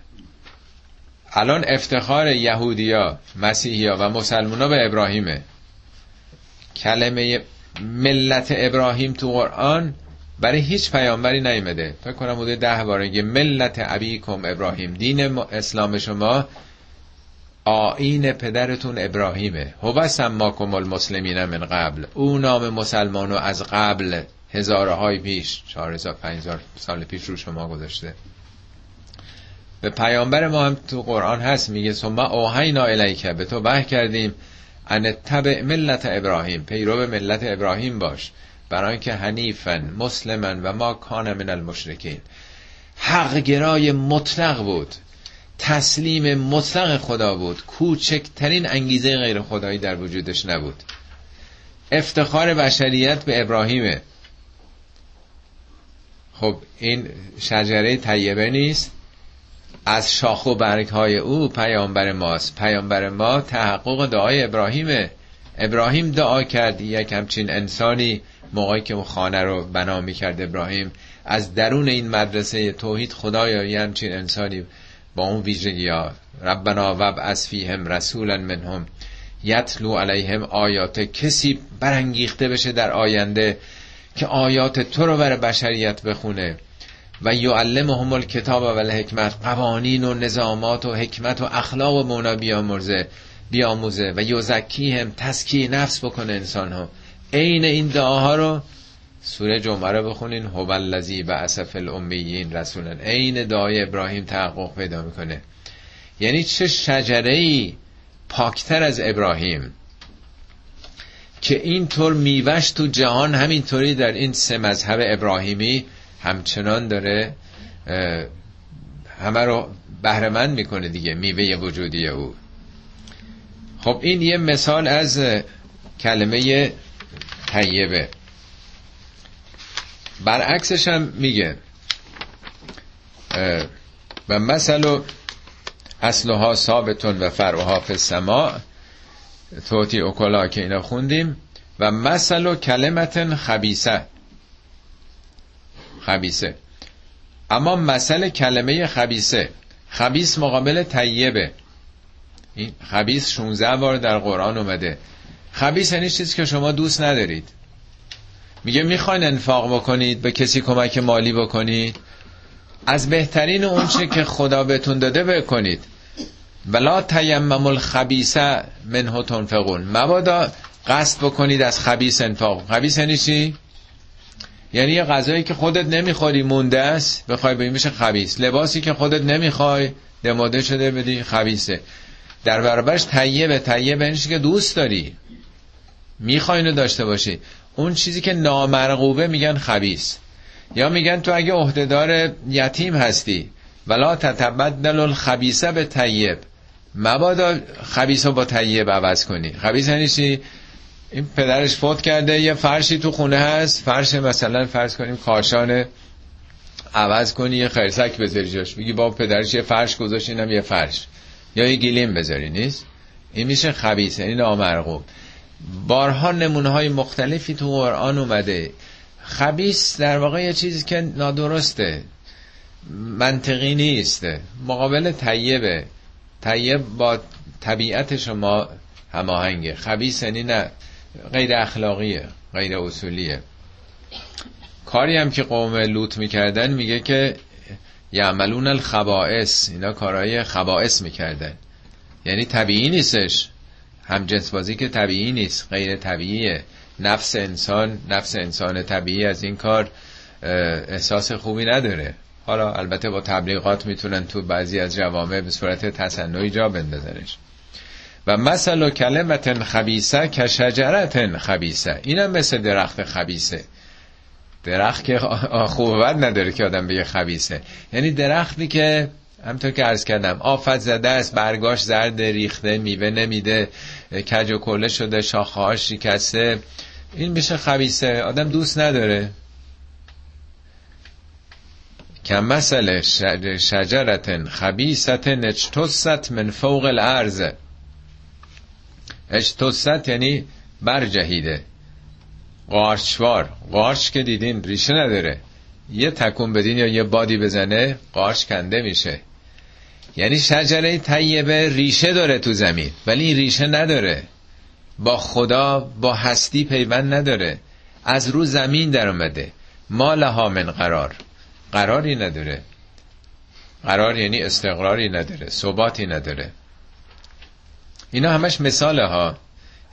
الان افتخار یهودیا مسیحیا و مسلمونا به ابراهیمه. کلمه ملت ابراهیم تو قرآن برای هیچ پیامبری نیمده فکر کنم بوده ده بارگی ملت ابیکم ابراهیم. دین اسلام شما آین پدرتون ابراهیمه. هو سماکم المسلمین من قبل. او نام مسلمانو از قبل هزارهای پیش چهار هزار سال پیش رو شما گذاشته. به پیامبر ما هم تو قرآن هست. میگه ثم اوحینا الیک. به تو به کردیم. ان تبع ملت ابراهیم پیرو ملت ابراهیم باش. برای اینکه حنیفن مسلمن و ما کان من المشرکین. حق گرای مطلق بود. تسلیم مطلق خدا بود. کوچکترین انگیزه غیر خدایی در وجودش نبود. افتخار بشریت به ابراهیمه. خب این شجره طیبه نیست. از شاخ و برگ های او پیامبر ماست. پیامبر ما تحقق دعای ابراهیمه. ابراهیم دعا کرد. یک همچین انسانی موقعی که خانه رو بنا می کرد ابراهیم. از درون این مدرسه توحید خدایا یه همچین انسانی با اون ویژگی ها. ربنا وب از فیهم رسولا منهم. یتلو علیهم آیات. کسی برانگیخته بشه در آینده که آیات تو رو بر بشریت بخونه. و یعلمهم الکتاب و الحکمت قوانین و نظامات و حکمت و اخلاق و مونا بیامرزه بیاموزه و یزکیهم تسکی نفس بکنه انسان ها عین این دعاها رو سوره جمعه رو بخونین. هو الذی بعث الامیین رسولا. عین دعای ابراهیم تحقق پیدا می‌کنه. یعنی چه شجره ای پاکتر از ابراهیم که اینطور میوش تو جهان همینطوری در این سه مذهب ابراهیمی همچنان داره همه رو بهرمند می‌کنه دیگه میوه وجودی او. خب این یه مثال از کلمه طیبه. برعکسش هم میگه و مثل اصلها ثابتون و فرعها فی توتی اکلا که اینا خوندیم و مثل کلمت خبیسه خبیسه اما مثل کلمه خبیسه خبیس مقابل طیبه. این خبیس 16 بار در قرآن اومده. خبیس یعنی چیزی که شما دوست ندارید. میگه می‌خواین انفاق بکنید به کسی کمک مالی بکنید. از بهترین اونچه که خدا بهتون داده بکنید. ولا تیمم الخبیسه منه تنفقون. مبادا قصد بکنید از خبیس انفاق. خبیس یعنی چی؟ یعنی یه غذایی که خودت نمی‌خوری مونده است بخوای بدی میشه خبیس لباسی که خودت نمی‌خوای دماده شده بدی خبیسه در برابرش طیبه طیبه یعنی که دوست داری. می‌خوای اینو داشته باشی. اون چیزی که نامرغوبه میگن خبیس یا میگن تو اگه عهدهدار یتیم هستی ولا تتبدل الخبیسه به طیب. مبادا خبیس رو با طیب عوض کنی. خبیس یعنی چی؟ این پدرش فوت کرده یه فرشی تو خونه هست. فرش مثلا فرض کنیم کاشانه عوض کنی یه خرسک بذاری جاش. میگی با پدرش یه فرش گذاشت اینم یه فرش. یا یه گلیم بذاری نیست؟ این میشه خبیث یعنی نامرغوب. بارها نمونه های مختلفی تو قرآن اومده. خبیث در واقع یه چیزی که نادرسته. منطقی نیست. مقابل طیبه. طیب با طبیعت شما هماهنگه. خبیث یعنی نه. غیر اخلاقیه غیر اصولیه. کاری هم که قوم لوط می‌کردن میگه که یعملون الخبائس اینا کارهای خبائس می‌کردن. یعنی طبیعی نیستش. هم جنس بازی که طبیعی نیست غیر طبیعیه. نفس انسان نفس انسان طبیعی از این کار احساس خوبی نداره. حالا البته با تبلیغات می‌تونن تو بعضی از جوامع به صورت تصنعی جا بندازنش. و مثل کلمت خبیسه که شجرت خبیسه اینم مثل درخت خبیسه درخت که خوبت نداره که آدم بگه خبیسه یعنی درختی که همطور که عرض کردم آفت زده است برگاش زرد ریخته میوه نمیده کج و کله شده شاخه شکسته. این میشه خبیسه آدم دوست نداره. که مثل شجرت خبیست اجتست من فوق الارض. اجتست یعنی برجهیده قارچوار قارچ که دیدین ریشه نداره یه تکون بدین یا یه بادی بزنه قارچ کنده میشه یعنی شجره طیبه ریشه داره تو زمین ولی این ریشه نداره با خدا با هستی پیوند نداره از رو زمین در اومده ما لها من قرار قراری نداره قرار یعنی استقراری نداره ثباتی نداره اینا همش مثاله ها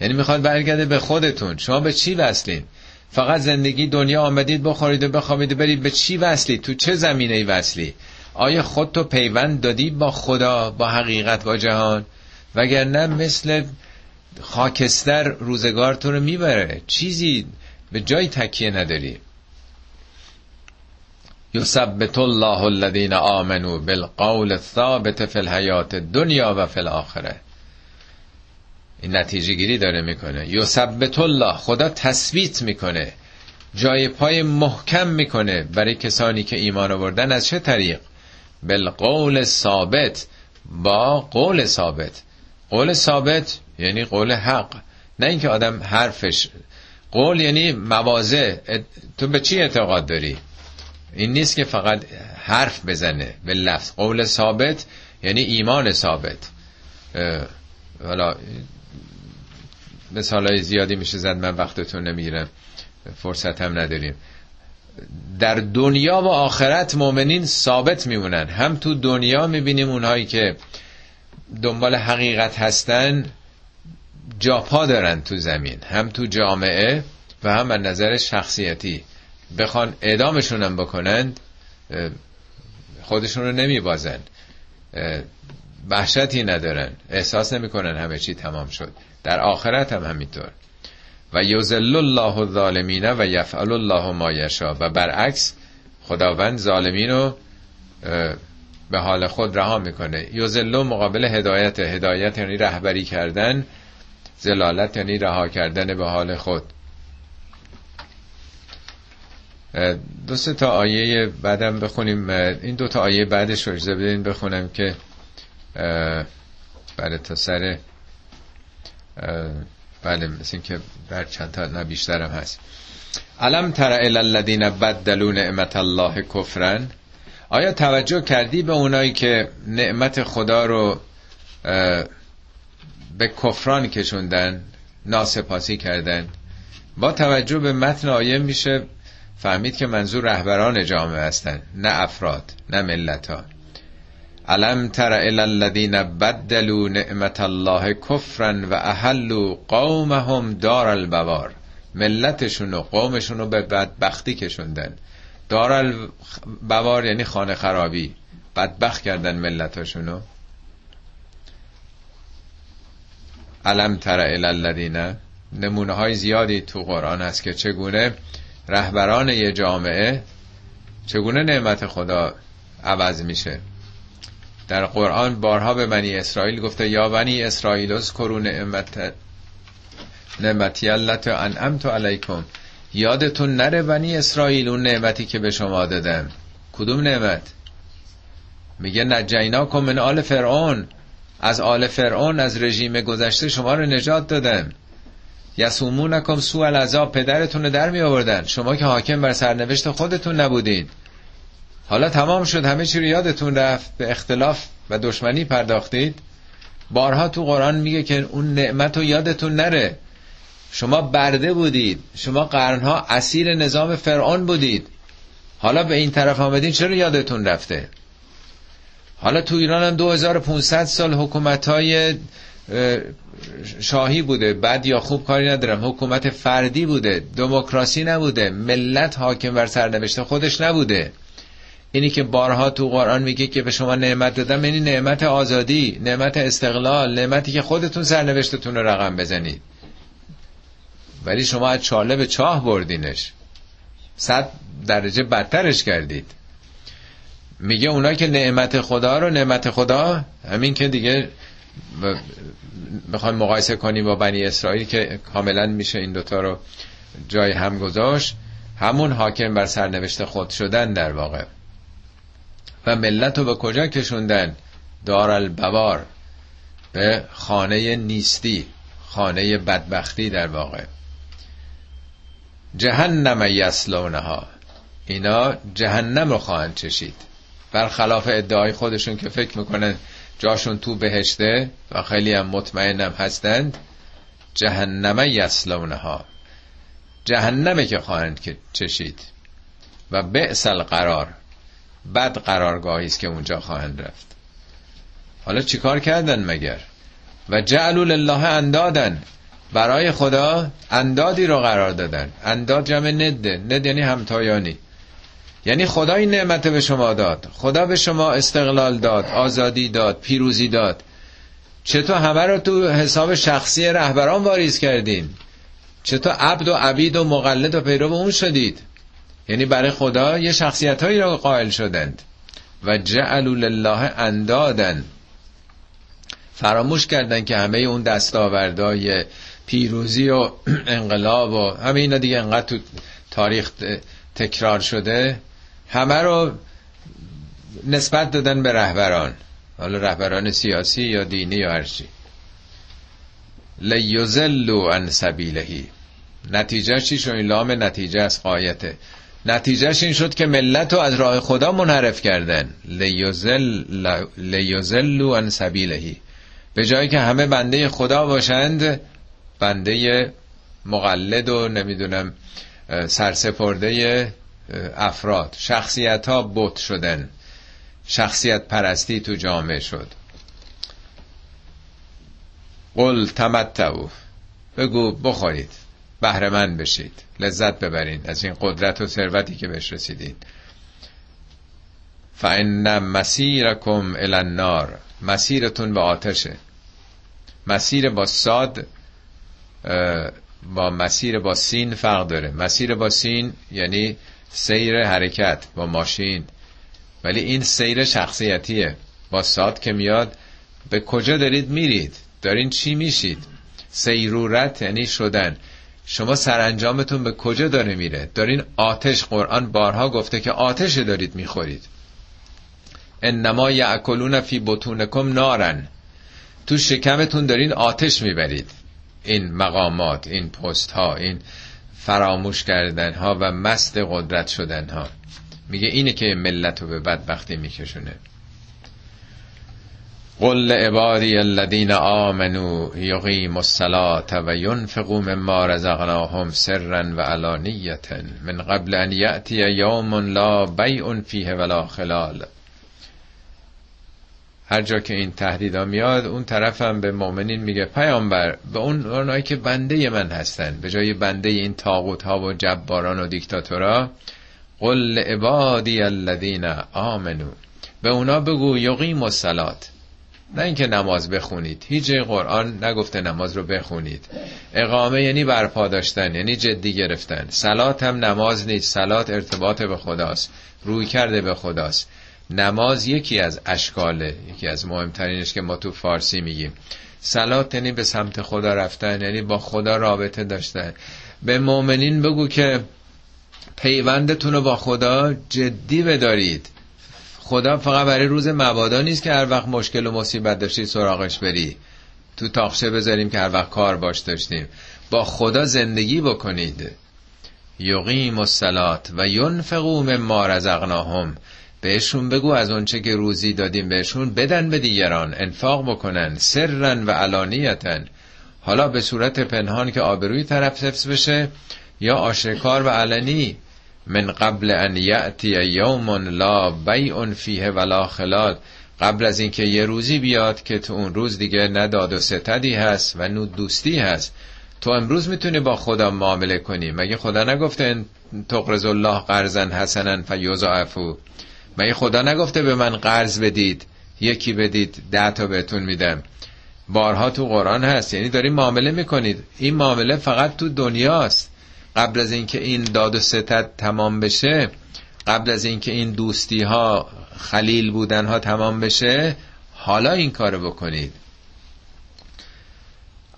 یعنی می‌خواد برگرده به خودتون. شما به چی وصلین؟ فقط زندگی دنیا آمدید بخورید و بخوابید برید. به چی وصلی؟ تو چه زمینه وصلی؟ آیا خودتو پیوند دادی با خدا با حقیقت با جهان؟ وگرنه مثل خاکستر روزگار تو رو می‌بره. چیزی به جای تکیه نداری. یثبت الله الذین آمنوا بالقول الثابت فی الحیات الدنیا و فی الاخره این نتیجه گیری داره می‌کنه. یثبت الله خدا تثبیت می‌کنه. جای پای محکم می‌کنه برای کسانی که ایمان آوردن از چه طریق؟ بالقول ثابت با قول ثابت. قول ثابت یعنی قول حق. نه اینکه آدم حرفش. قول یعنی موازه تو به چی اعتقاد داری؟ این نیست که فقط حرف بزنه به لفظ. قول ثابت یعنی ایمان ثابت. حالا مثال های زیادی میشه زد من وقتتون نمی‌گیرم. فرصت هم نداریم. در دنیا و آخرت مؤمنین ثابت میمونن. هم تو دنیا می‌بینیم اونهایی که دنبال حقیقت هستن جاپا دارن تو زمین. هم تو جامعه و هم از نظر شخصیتی. بخوان اعدامشون هم بکنند خودشون رو نمیبازن وحشتی ندارن. احساس نمی‌کنن همه چی تمام شد. در آخرت هم همینطور. و یوزل الله الظالمین و یفعل الله ما یشا. و برعکس خداوند ظالمین رو به حال خود رها می‌کنه. یوزلو مقابل هدایت. هدایت یعنی رهبری کردن. زلالت یعنی رها کردن به حال خود. دو سه تا آیه بعدم بخونیم. این دو تا آیه بعدش رو بدین بخونم که بله تا سر بله مثل که در چند تا نه بیشترم هست. علم تر الذین بدلوا نعمت الله کفرن؟ آیا توجه کردی به اونایی که نعمت خدا رو به کفران کشوندن ناسپاسی کردن؟ با توجه به متن آیه میشه فهمید که منظور رهبران جامعه هستن نه افراد نه ملت ها علم تر الذین بدلوا نعمت الله کفرا و احلوا قومهم دار البوار؟ ملتشون و قومشون رو به بدبختی کشوندن. دارال بوار یعنی خانه خرابی. بدبخت کردن ملتاشونو علم تر الالذین نمونه های زیادی تو قرآن هست که چگونه رهبران یه جامعه چگونه نعمت خدا عوض میشه؟ در قرآن بارها به بنی اسرائیل گفته یا بنی اسرائیل اذکروا نعمت نعمتی اللت انعمت علیکم. یادتون نره بنی اسرائیل اون نعمتی که به شما دادم کدوم نعمت؟ میگه نجینا من آل فرعون. از آل فرعون از رژیم گذشته شما رو نجات دادم یسومونکم سو العذاب پدرتون رو در می آوردن شما که حاکم بر سرنوشت خودتون نبودین. حالا تمام شد همه چی رو یادتون رفت به اختلاف و دشمنی پرداختید. بارها تو قرآن میگه که اون نعمت رو یادتون نره. شما برده بودید شما قرنها اسیر نظام فرعون بودید. حالا به این طرف آمدین چرا یادتون رفته؟ حالا تو ایران هم 2500 سال حکومت های شاهی بوده بعد یا خوب کاری ندارم. حکومت فردی بوده دموکراسی نبوده ملت حاکم بر سرنوشت خودش نبوده. اینی که بارها تو قرآن میگه که به شما نعمت دادم یعنی نعمت آزادی نعمت استقلال نعمتی که خودتون سرنوشتتون رو رقم بزنید. ولی شما از چاله به چاه بردینش. صد درجه بدترش کردید. میگه اونا که نعمت خدا رو نعمت خدا همین که دیگه بخوایم مقایسه کنیم با بنی اسرائیل که کاملا میشه این دوتا رو جای هم گذاشت. همون حاکم بر سرنوشت خود شدن در واقع. و ملت رو به کجا کشوندن؟ دار البوار به خانه نیستی خانه بدبختی در واقع. جهنم یسلونها اینا جهنم رو خواهند چشید. برخلاف ادعای خودشون که فکر می‌کنن جاشون تو بهشته و خیلی هم مطمئنم هستند جهنم یسلونها جهنمه که خواهند که چشید. و بئس القرار. بد قرارگاهی است که اونجا خواهند رفت. حالا چیکار کردن مگر؟ و جعلوا لله اندادن برای خدا اندادی رو قرار دادن. انداد جمع نده ند یعنی همتایانی. یعنی خدا این نعمت به شما داد. خدا به شما استقلال داد آزادی داد پیروزی داد. چطور همه رو تو حساب شخصی رهبران واریز کردین چطور عبد و عبید و مقلد و پیرو اون شدید. یعنی برای خدا یه شخصیت هایی رو قائل شدند و جعلوا لله اندادن فراموش کردن که همه اون دستاوردهای پیروزی و انقلاب و همه اینا دیگه انقدر تو تاریخ تکرار شده همه رو نسبت دادن به رهبران. حالا رهبران سیاسی یا دینی یا هرچی لیزلو عن سبیلهی. نتیجه چی این لام نتیجه از قایته. نتیجهش این شد که ملت رو از راه خدا منحرف کردن. لیزلو عن سبیلهی. به جایی که همه بنده خدا باشند بنده مقلد و نمی‌دونم سرسپرده افراد. شخصیت ها بوت شدن. شخصیت پرستی تو جامعه شد. قل تمتعو. بگو بخورید. بهره بشید. لذت ببرید از این قدرت و ثروتی که بهش رسیدید. فان مسیرکم الی النار. مسیرتون به آتشه. مسیر با ساد با مسیر با سین فرق داره. مسیر با سین یعنی سیر حرکت با ماشین. ولی این سیر شخصیتیه. با ساد که میاد به کجا دارید میرید؟ دارین چی میشید؟ سیرورت یعنی شدن. شما سرانجامتون به کجا داره میره؟ دارین آتش قرآن بارها گفته که آتش دارید می‌خورید. انما یعکلون فی بطونکم نارن. تو شکمتون دارین آتش می‌برید. این مقامات این پست ها این فراموش کردن ها و مست قدرت شدن ها میگه اینه که ملت رو به بدبختی میکشونه. قل عبادی الذین آمنوا یقیموا الصلاة و ینفقوا مما رزقناهم سرا و علانیة من قبل ان یأتی یوم لا بیع فیه ولا خلال. هر جا که این تهدیدا میاد اون طرف هم به مؤمنین میگه پیامبر به اون اونایی که بنده من هستن به جای بنده این تاغوت ها و جباران و دیکتاتورا قل عبادی الذین آمنو به اونا بگو یقیم الصلات نه اینکه نماز بخونید. هیچ قرآن نگفته نماز رو بخونید. اقامه یعنی برپا داشتن یعنی جدی گرفتن. سلات هم نماز نیست. سلات ارتباط به خداست. روی کرده به خداست. نماز یکی از اشکاله یکی از مهمترینش که ما تو فارسی میگیم. سلات یعنی به سمت خدا رفتن یعنی با خدا رابطه داشتن. به مؤمنین بگو که پیوندتون رو با خدا جدی بدارید. خدا فقط برای روز مبادا نیست که هر وقت مشکل و مصیبت داشتی سراغش بری. تو تاخشه بذاریم که هر وقت کار باش داشتیم. با خدا زندگی بکنید. یقیم الصلات و ینفقوا مما رزقناهم. بهشون بگو از اونچه که روزی دادیم بهشون بدن به دیگران انفاق بکنن سرن و علانیتن. حالا به صورت پنهان که آبروی طرف حفظ بشه یا آشکار و علنی من قبل ان یأتی یوم لا بیع فیه ولا خلال قبل از اینکه یه روزی بیاد که تو اون روز دیگه نداد و ستدی هست و نو دوستی هست. تو امروز می‌تونی با خدا معامله کنی. مگه خدا نگفته تقرض الله قرضا حسنا فیضاعفو. مگه خدا نگفته به من قرض بدید یکی بدید ده تا بهتون میدم. بارها تو قرآن هست. یعنی داریم معامله می‌کنید. این معامله فقط تو دنیاست. قبل از اینکه این داد و ستد تمام بشه قبل از اینکه این دوستی ها خلیل بودن ها تمام بشه حالا این کارو بکنید.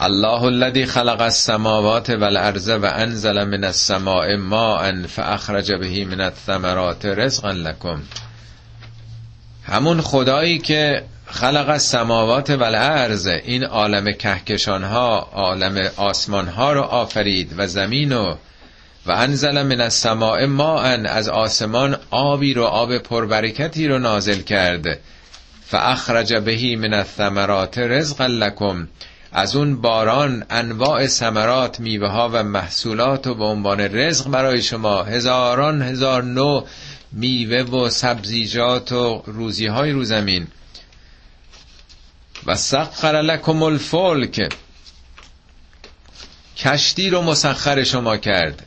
الله الذي خلق السماوات والارض وانزل من السماء ماء فاخرج به من الثمرات رزقا لكم همون خدایی که خلق السماوات والارض. این عالم کهکشان ها عالم آسمان ها رو آفرید و زمین و و انزل من السماء ماء از آسمان آبی رو آب پربرکتی رو نازل کرد. فاخرج بهی من الثمرات رزقا لكم از اون باران انواع ثمرات میوه ها و محصولات و به عنوان رزق برای شما. هزاران هزار نوع میوه و سبزیجات و روزی های رو زمین. و سخر لکم الفلک. کشتی رو مسخر شما کرد.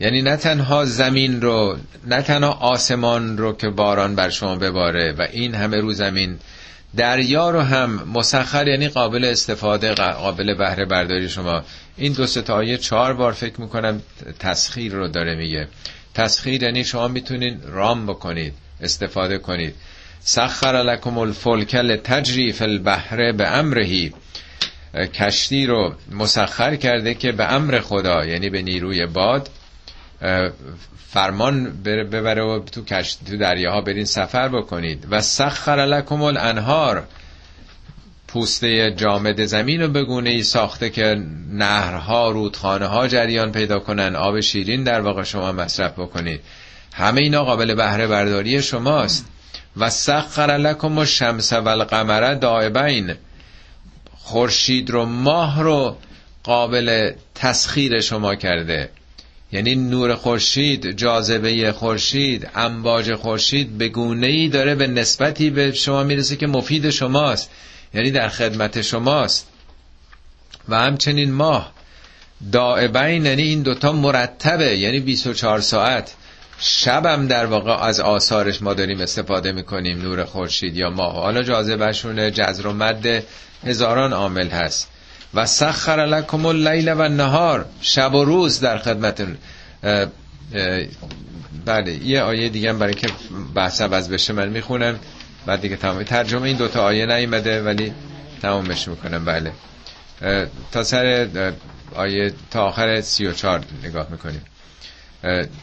یعنی نه تنها زمین رو نه تنها آسمان رو که باران بر شما بباره و این همه رو زمین دریا رو هم مسخر یعنی قابل استفاده قابل بهره برداری شما. این دو تا آیه چهار بار فکر می‌کنم تسخیر رو داره میگه. تسخیر یعنی شما می‌تونید رام بکنید استفاده کنید. سخر لکم الفلک لتجری فی البحر به امرهی کشتی رو مسخر کرده که به امر خدا یعنی به نیروی باد. فرمان ببره و تو کشتی تو دریاها برین سفر بکنید. و سخر لکم الانهار. پوسته جامد زمین رو بگونه ای ساخته که نهرها رودخانه ها جریان پیدا کنن آب شیرین در واقع شما مصرف بکنید. همه اینا قابل بهره برداری شماست. و سخر لکم و شمس و القمر دائبین. خورشید رو ماه رو قابل تسخیر شما کرده. یعنی نور خورشید جاذبه خورشید امواج خورشید به گونه ای داره به نسبتی به شما می‌رسه که مفید شماست. یعنی در خدمت شماست. و همچنین ماه دائبین یعنی این دوتا مرتبه یعنی 24 ساعت. شبم در واقع از آثارش ما داریم استفاده می‌کنیم نور خورشید یا ماه. حالا جاذبهشون جزر و مد هزاران عامل هست. و سخر لکم اللیل و نهار شب و روز در خدمتون بله یه آیه دیگه برای که بحث از بشه من می‌خونم. بعد دیگه تمام ترجمه این دوتا آیه نیمده ولی تمامش می‌کنم. بله. تا سر آیه تا آخر سی و چار نگاه می‌کنیم.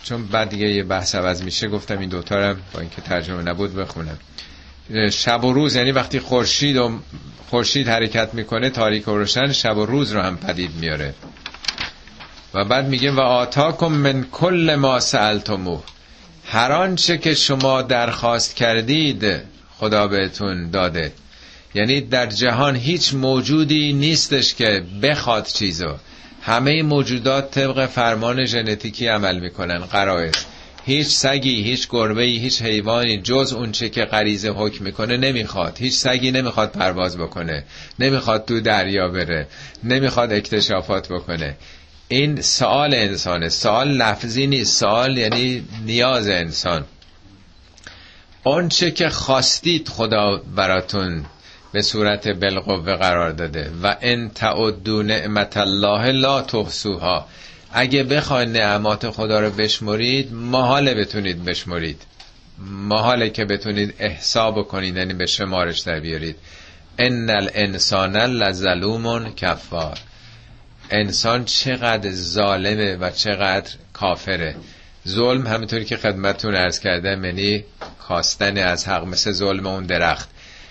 چون بعد دیگه یه بحث عوض میشه گفتم این دوتا رو با اینکه ترجمه نبود بخونم. شب و روز یعنی وقتی خورشید و خورشید حرکت می‌کنه تاریک و روشن شب و روز رو هم پدید میاره و بعد میگه و آتاکم من کل ما سألتموه. هر آنچه که شما درخواست کردید خدا بهتون داده. یعنی در جهان هیچ موجودی نیستش که بخواد چیزو. همه موجودات طبق فرمان ژنتیکی عمل می‌کنن قرائز هیچ سگی هیچ گربه هیچ حیوانی جز اون چه که غریزه حکم می‌کنه نمی‌خواد. هیچ سگی نمی‌خواد پرواز بکنه. نمی‌خواد تو دریا بره. نمی‌خواد اکتشافات بکنه. این سوال انسانه. سوال لفظی نیست. سوال یعنی نیاز انسان. اون چه که خواستید خدا براتون به صورت بالقوه قرار داده. و ان تعدو نعمت الله لا تحصوها. اگه بخواید نعمات خدا رو بشمرید محاله بتونید بشمرید. محاله که بتونید احساب کنید یعنی به شمارش در بیارید. ان الانسان لظلوم کفار. انسان چقدر ظالمه و چقدر کافره. ظلم همینطوری که خدمتتون ارز کردم یعنی کاستن از حق مثل ظلم اون درخت.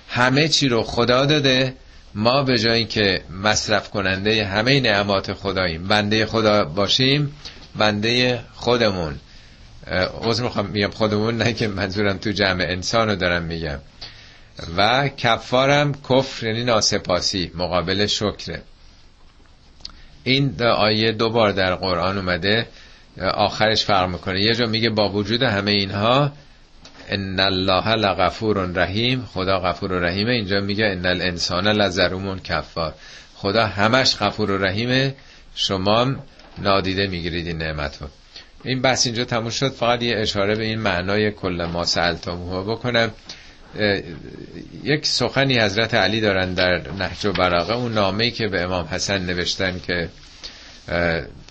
همه چی رو خدا داده ما به جای که مصرف کننده همه نعمات خداییم. بنده خدا باشیم بنده خودمون. عذر می‌خوام میگم خودمون نه که منظورم تو جمع انسان رو دارم میگم. و کفارم کفر یعنی ناسپاسی مقابل شکره این آیه دو بار در قرآن اومده آخرش فرق می‌کنه. یه جا میگه با وجود همه اینها ان الله لغفور رحیم. خدا غفور و رحیمه. اینجا میگه ان الانسان لظلوم کفار. خدا همش غفور و رحیمه. شما نادیده می‌گیرید این نعمت رو این بحث اینجا تموم شد. فقط یه اشاره به این معنای کل ما سألتموه بکنم. یک سخنی حضرت علی دارن در نهج و براغه اون نامه‌ای که به امام حسن نوشتن که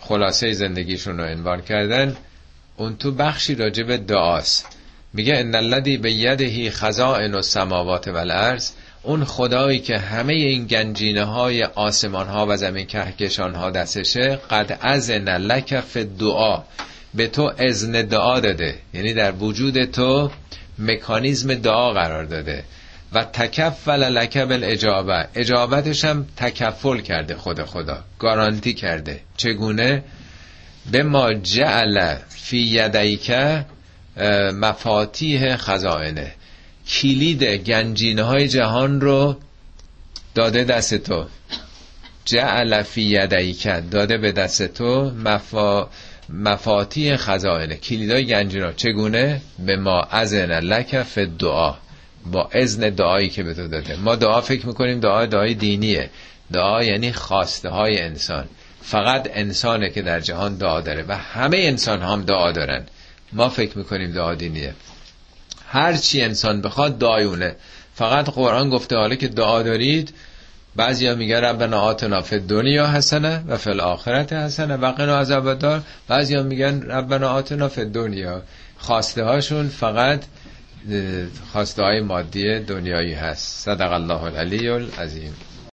خلاصه زندگیشون رو عنوان کردن اون تو بخشی راجع به دعاست. میگه ان الذی به یدهی خزائن السماوات والارض. اون خدایی که همه این گنجینه های آسمان ها و زمین کهکشان ها دستشه قد اذن لک فی دعا به تو اذن دعا داده. یعنی در وجود تو مکانیزم دعا قرار داده. و تکفل لک بالاجابه. اجابتش هم تکفل کرده خود خدا. گارانتی کرده. چگونه؟ به ما جعل فی یدیک مفاتیح خزائنه. کلید گنجینه های جهان رو داده دست تو. جعل فی یدیک داده به دست تو مفا مفاتیح خزائنه. کلیدای گنجینا چگونه؟ به ما ازن لک فی دعا با اذن دعایی که به تو داده. ما دعا فکر می‌کنیم دعا دعای دینیه. دعا یعنی خواسته های انسان. فقط انسانه که در جهان دعا داره و همه انسان هم دعا دارن. ما فکر می‌کنیم دعا دینیه هر چی انسان بخواد دعایونه فقط قرآن گفته حالا که دعا دارید بعضی ها میگن ربنا آتنا فی دنیا حسنه و فی الاخرت حسنه و قنا عذاب بعضی ها میگن ربنا آتنا فی دنیا خواسته هاشون فقط خواسته های مادی دنیایی هست. صدق الله العلی العظیم.